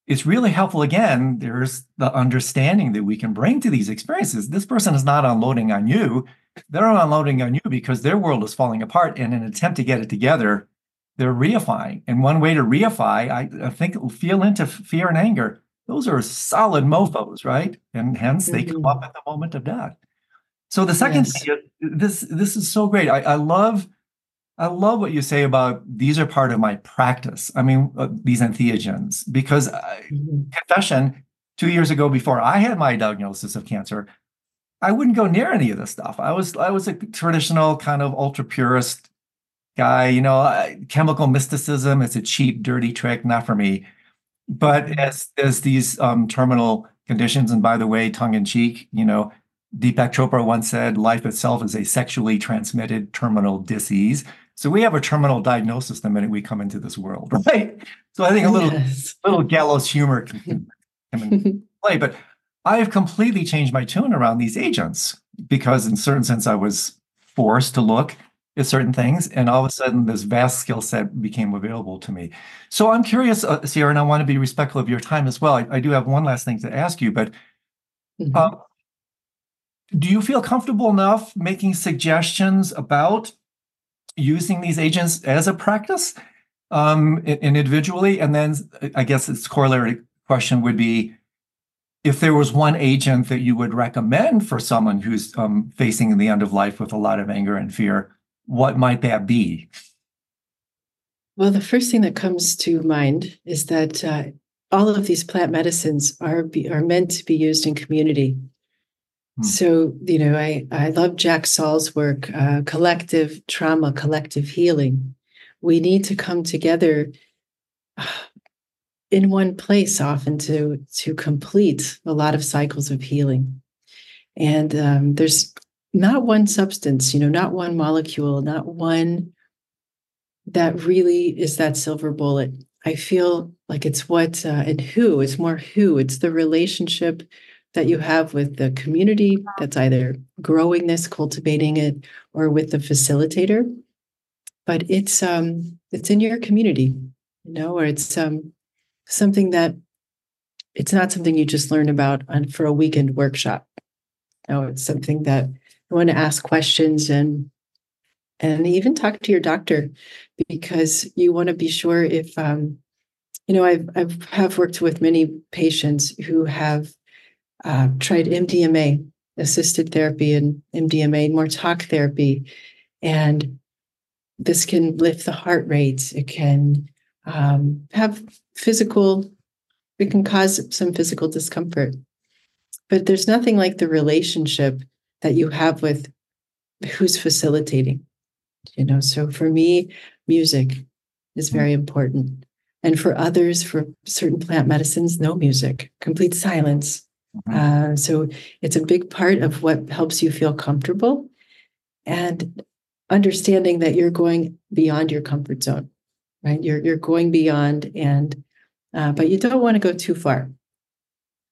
it's really helpful. Again, there's the understanding that we can bring to these experiences. This person is not unloading on you. They're unloading on you because their world is falling apart. And in an attempt to get it together, they're reifying. And one way to reify, I, I think, feel into fear and anger those are solid mofos, right? And hence they mm-hmm. come up at the moment of death. So the second yes. thing, this this is so great. I, I, love I love what you say about these are part of my practice. I mean, uh, these entheogens, because mm-hmm. confession, two years ago, before I had my diagnosis of cancer, I wouldn't go near any of this stuff. I was I was a traditional kind of ultra purist guy. You know, chemical mysticism. It's a cheap, dirty trick, not for me. But as as these um, terminal conditions, and by the way, tongue in cheek, you know, Deepak Chopra once said, "Life itself is a sexually transmitted terminal disease." So we have a terminal diagnosis the minute we come into this world, right? So I think a little yes. little gallows humor can, can play, but I have completely changed my tune around these agents because, in certain sense, I was forced to look at certain things, and all of a sudden, this vast skill set became available to me. So I'm curious, uh, Sierra, and I want to be respectful of your time as well. I, I do have one last thing to ask you, but mm-hmm. um, do you feel comfortable enough making suggestions about using these agents as a practice um, individually? And then I guess its corollary question would be if there was one agent that you would recommend for someone who's um, facing the end of life with a lot of anger and fear, what might that be? Well, the first thing that comes to mind is that uh, all of these plant medicines are be, are meant to be used in community. Hmm. So, you know, I I love Jack Saul's work, uh, collective trauma, collective healing. We need to come together in one place often to to complete a lot of cycles of healing. And um, there's not one substance, you know, not one molecule, not one that really is that silver bullet. I feel like it's what uh, and who, it's more who, it's the relationship that you have with the community that's either growing this, cultivating it, or with the facilitator. But it's um it's in your community, you know, or it's um something that it's not something you just learn about on, for a weekend workshop. No, it's something that you want to ask questions and and even talk to your doctor because you want to be sure if um, you know I've I've have worked with many patients who have uh, tried MDMA assisted therapy and MDMA more talk therapy. And this can lift the heart rate it can um, have physical it can cause some physical discomfort. But there's nothing like the relationship that you have with who's facilitating you know? So for me music is very mm-hmm. important. And for others for certain plant medicines no music. Complete silence mm-hmm. uh, so it's a big part of what helps you feel comfortable and understanding that you're going beyond your comfort zone right? You're you're going beyond and uh, but you don't want to go too far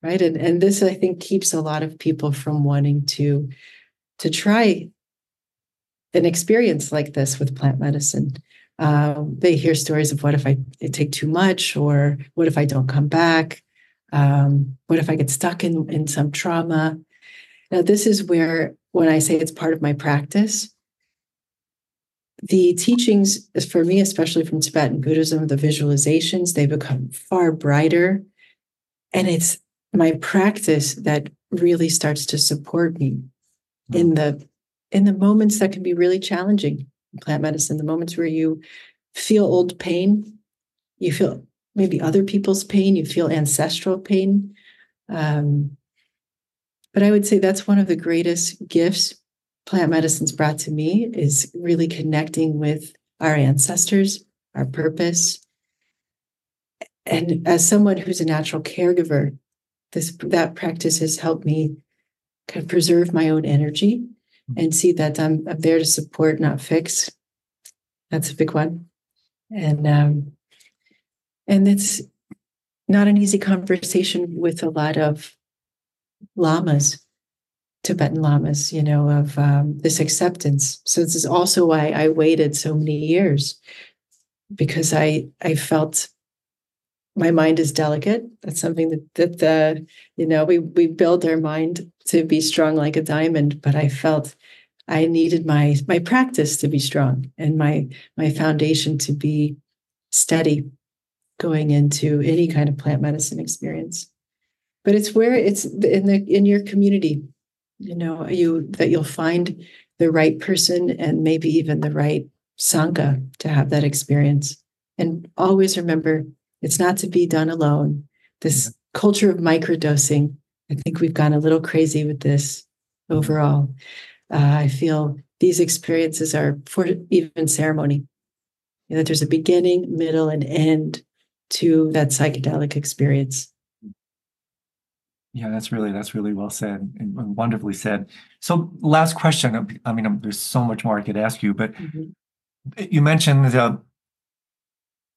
right? And and this i think keeps a lot of people from wanting to to try an experience like this with plant medicine. Uh, they hear stories of what if i take too much or what if i don't come back Um, what if I get stuck in, in some trauma? Now, this is where, when I say it's part of my practice, the teachings, for me, especially from Tibetan Buddhism, the visualizations, they become far brighter. And it's my practice that really starts to support me in hmm. the in the moments that can be really challenging in plant medicine, the moments where you feel old pain, you feel maybe other people's pain, you feel ancestral pain. Um, but I would say that's one of the greatest gifts plant medicine's brought to me is really connecting with our ancestors, our purpose. And as someone who's a natural caregiver, this that practice has helped me kind of preserve my own energy and see that I'm, I'm there to support, not fix. That's a big one. And um, and it's not an easy conversation with a lot of lamas, Tibetan lamas, you know, of um, this acceptance. So this is also why I waited so many years because I I felt my mind is delicate. That's something that that the you know we we build our mind to be strong like a diamond, but I felt I needed my my practice to be strong and my my foundation to be steady going into any kind of plant medicine experience. But it's where it's in the in your community, you know, you that you'll find the right person and maybe even the right sangha to have that experience. And always remember, it's not to be done alone. This mm-hmm. culture of microdosing, I think we've gone a little crazy with this overall. Uh, I feel these experiences are for even ceremony. You know, that there's a beginning, middle, and end to that psychedelic experience. Yeah, that's really that's really well said and wonderfully said. So, last question. I mean, there's so much more I could ask you, but mm-hmm. you mentioned the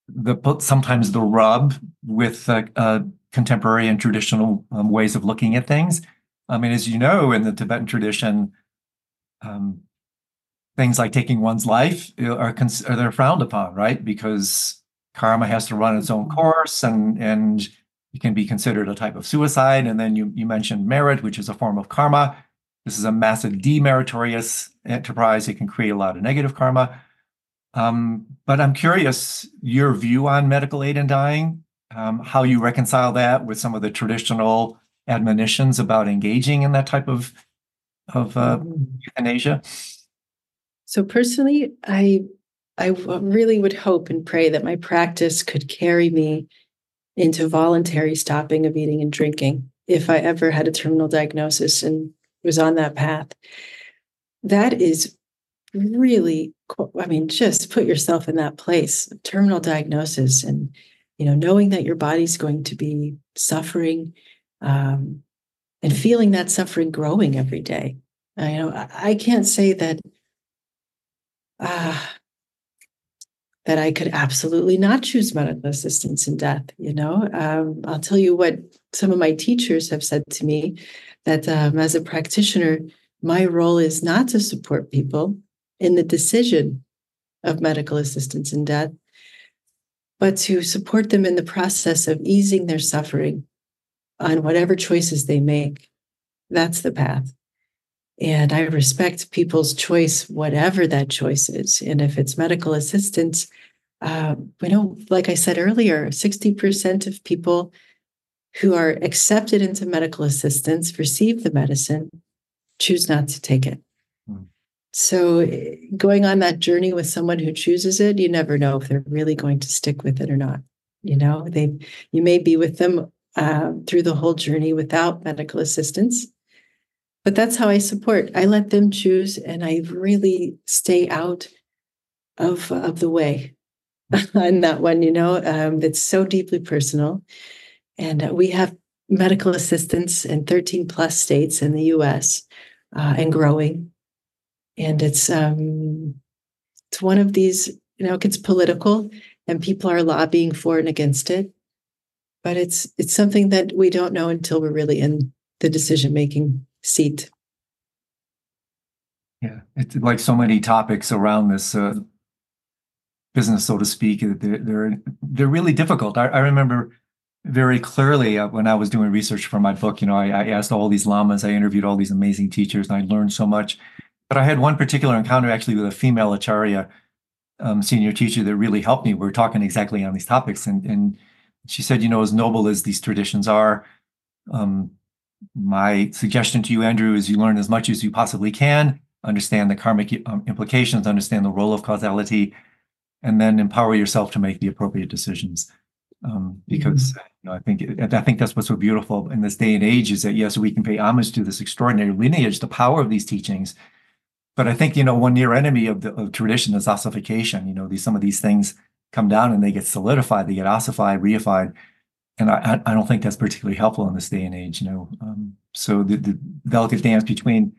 the sometimes the rub with uh, uh, contemporary and traditional um, ways of looking at things. I mean, as you know, in the Tibetan tradition, um, things like taking one's life are, cons- are they're frowned upon, right? Because karma has to run its own course and and it can be considered a type of suicide. And then you you mentioned merit, which is a form of karma. This is a massive demeritorious enterprise. It can create a lot of negative karma. Um, but I'm curious your view on medical aid in dying, um, how you reconcile that with some of the traditional admonitions about engaging in that type of of uh, mm-hmm. euthanasia. So personally, I I really would hope and pray that my practice could carry me into voluntary stopping of eating and drinking if I ever had a terminal diagnosis and was on that path. That is really, I mean, just put yourself in that place terminal diagnosis and, you know, knowing that your body's going to be suffering um, and feeling that suffering growing every day. I, you know, I can't say that. Uh, that I could absolutely not choose medical assistance in death. You know, um, I'll tell you what some of my teachers have said to me that um, as a practitioner, my role is not to support people in the decision of medical assistance in death, but to support them in the process of easing their suffering on whatever choices they make. That's the path. And I respect people's choice, whatever that choice is. And if it's medical assistance, uh, we know, like I said earlier, 60% of people who are accepted into medical assistance receive the medicine, choose not to take it. Hmm. So, going on that journey with someone who chooses it, you never know if they're really going to stick with it or not. You know, they you may be with them uh, through the whole journey without medical assistance, but that's how I support. I let them choose, and I really stay out of of the way on that one. You know, um, it's so deeply personal, and uh, we have medical assistance in 13 plus states in the U.S. Uh, and growing, and it's um, it's one of these. You know, it gets political, and people are lobbying for and against it. But it's it's something that we don't know until we're really in the decision making seat. Yeah, it's like so many topics around this uh, business, so to speak. They're they're, they're really difficult. I, I remember very clearly uh, when I was doing research for my book. You know, I, I, asked all these lamas, I interviewed all these amazing teachers, and I learned so much. But I had one particular encounter actually with a female acharya, um, senior teacher, that really helped me. We were talking exactly on these topics, and and she said, you know, as noble as these traditions are, um, my suggestion to you, Andrew, is you learn as much as you possibly can, understand the karmic um, implications, understand the role of causality, and then empower yourself to make the appropriate decisions. Um, because mm-hmm. you know, I think I think that's what's so beautiful in this day and age is that yes, we can pay homage to this extraordinary lineage, the power of these teachings. But I think you know one near enemy of the of tradition is ossification. You know, these some of these things come down and they get solidified, they get ossified, reified, and I I don't think that's particularly helpful in this day and age. You know, um, so the, the delicate dance between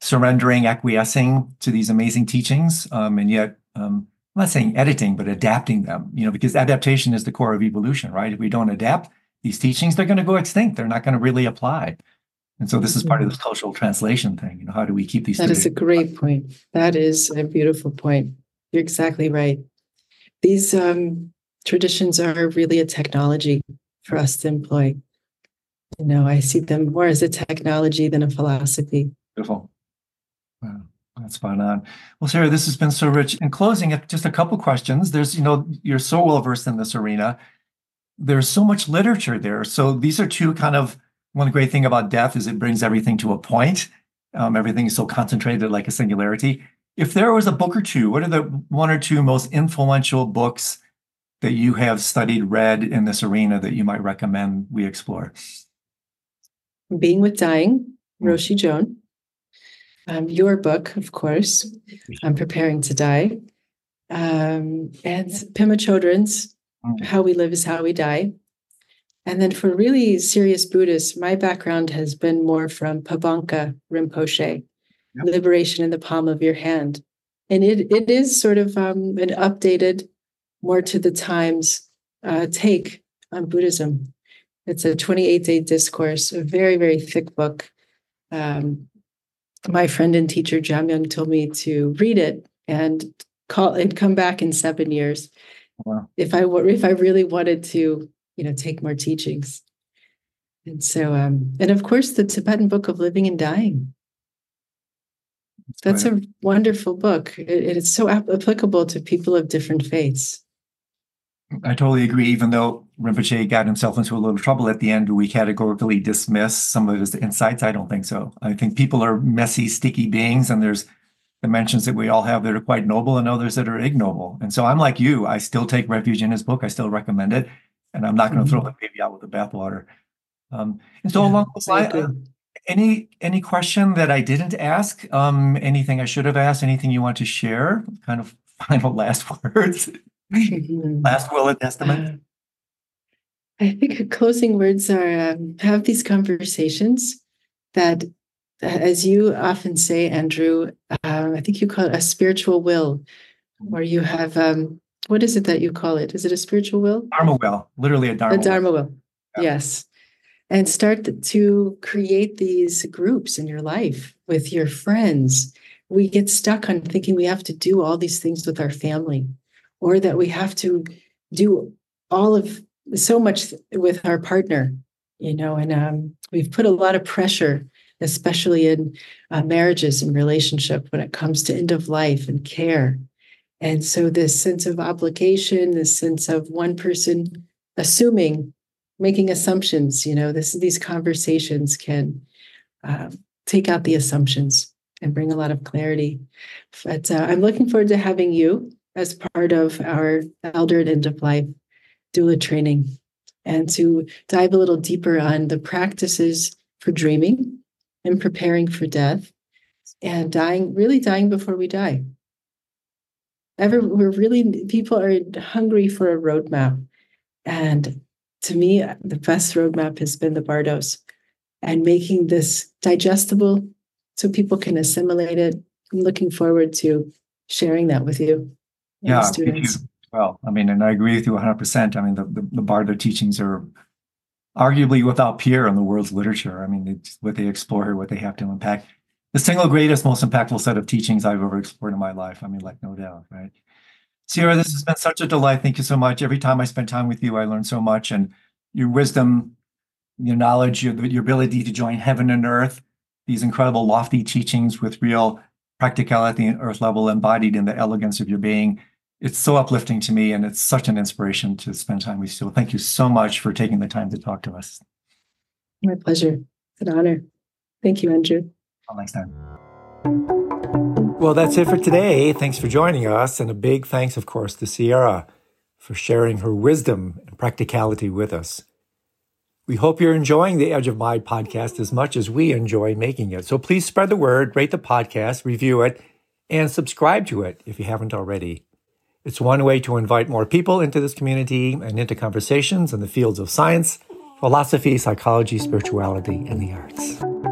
surrendering, acquiescing to these amazing teachings, um, and yet um, I'm not saying editing, but adapting them, you know, because adaptation is the core of evolution, right? If we don't adapt these teachings, they're going to go extinct. They're not going to really apply. And so this is part of this cultural translation thing. You know, how do we keep these? That is a great point. That is a beautiful point. You're exactly right. These um, traditions are really a technology for us to employ. You know, I see them more as a technology than a philosophy. Beautiful. Wow. That's spot on. Well, Sierra, this has been so rich. In closing, just a couple questions. There's, you know, you're so well versed in this arena. There's so much literature there. So these are two kind of one great thing about death is it brings everything to a point. Um, everything is so concentrated like a singularity. If there was a book or two, what are the one or two most influential books that you have studied, read in this arena that you might recommend we explore? Being with Dying, hmm. Roshi Joan um, your book, of course, I'm Preparing to Die, um, and Pema Chodron's mm. How We Live is How We Die. And then for really serious Buddhists, my background has been more from Pabongka Rinpoche, yep. Liberation in the Palm of Your Hand. And it, it is sort of um, an updated, more to the times uh, take on Buddhism. It's a 28 day discourse, a very, very thick book. Um, my friend and teacher Jamyang told me to read it and call and come back in seven years wow. if I if I really wanted to, you know, take more teachings. And so, um, and of course, the Tibetan Book of Living and Dying. That's, That's a wonderful book. It, it is so applicable to people of different faiths. I totally agree. Even though Rinpoche got himself into a little trouble at the end, do we categorically dismiss some of his insights? I don't think so. I think people are messy, sticky beings, and there's dimensions that we all have that are quite noble and others that are ignoble. And so I'm like you. I still take refuge in his book. I still recommend it, and I'm not going to mm-hmm. throw the baby out with the bathwater. Um, and so yeah, along those lines, uh, any any question that I didn't ask? Um, anything I should have asked? Anything you want to share? Kind of final last words. Last will and testament. Uh, I think closing words are um, have these conversations that, as you often say, Andrew, uh, I think you call it a spiritual will, where you have um, what is it that you call it? Is it a spiritual will? Dharma will, literally a Dharma. A Dharma will. will. Yeah. Yes, and start to create these groups in your life with your friends. We get stuck on thinking we have to do all these things with our family or that we have to do all of so much with our partner you know and um, we've put a lot of pressure especially in uh, marriages and relationship when it comes to end of life and care. And so this sense of obligation this sense of one person assuming making assumptions you know this these conversations can uh, take out the assumptions and bring a lot of clarity. But uh, i'm looking forward to having you as part of our elder and end of life doula training and to dive a little deeper on the practices for dreaming and preparing for death and dying, really dying before we die. Ever, we're really, people are hungry for a roadmap. And to me, the best roadmap has been the Bardos and making this digestible so people can assimilate it. I'm looking forward to sharing that with you yeah, students. well, I mean, and I agree with you 100%. I mean, the, the, the Bardo teachings are arguably without peer in the world's literature. I mean, it's what they explore here, what they have to unpack. The single greatest, most impactful set of teachings I've ever explored in my life. I mean, like, no doubt, right? Sierra, this has been such a delight. Thank you so much. Every time I spend time with you, I learn so much. And your wisdom, your knowledge, your, your ability to join heaven and earth, these incredible lofty teachings with real practicality and earth level embodied in the elegance of your being. It's so uplifting to me and it's such an inspiration to spend time with you. So thank you so much for taking the time to talk to us. My pleasure. It's an honor. Thank you, Andrew. Until next time. Well, that's it for today. Thanks for joining us. And a big thanks, of course, to Sierra for sharing her wisdom and practicality with us. We hope you're enjoying the Edge of Mind podcast as much as we enjoy making it. So please spread the word, rate the podcast, review it, and subscribe to it if you haven't already. It's one way to invite more people into this community and into conversations in the fields of science, philosophy, psychology, spirituality, and the arts.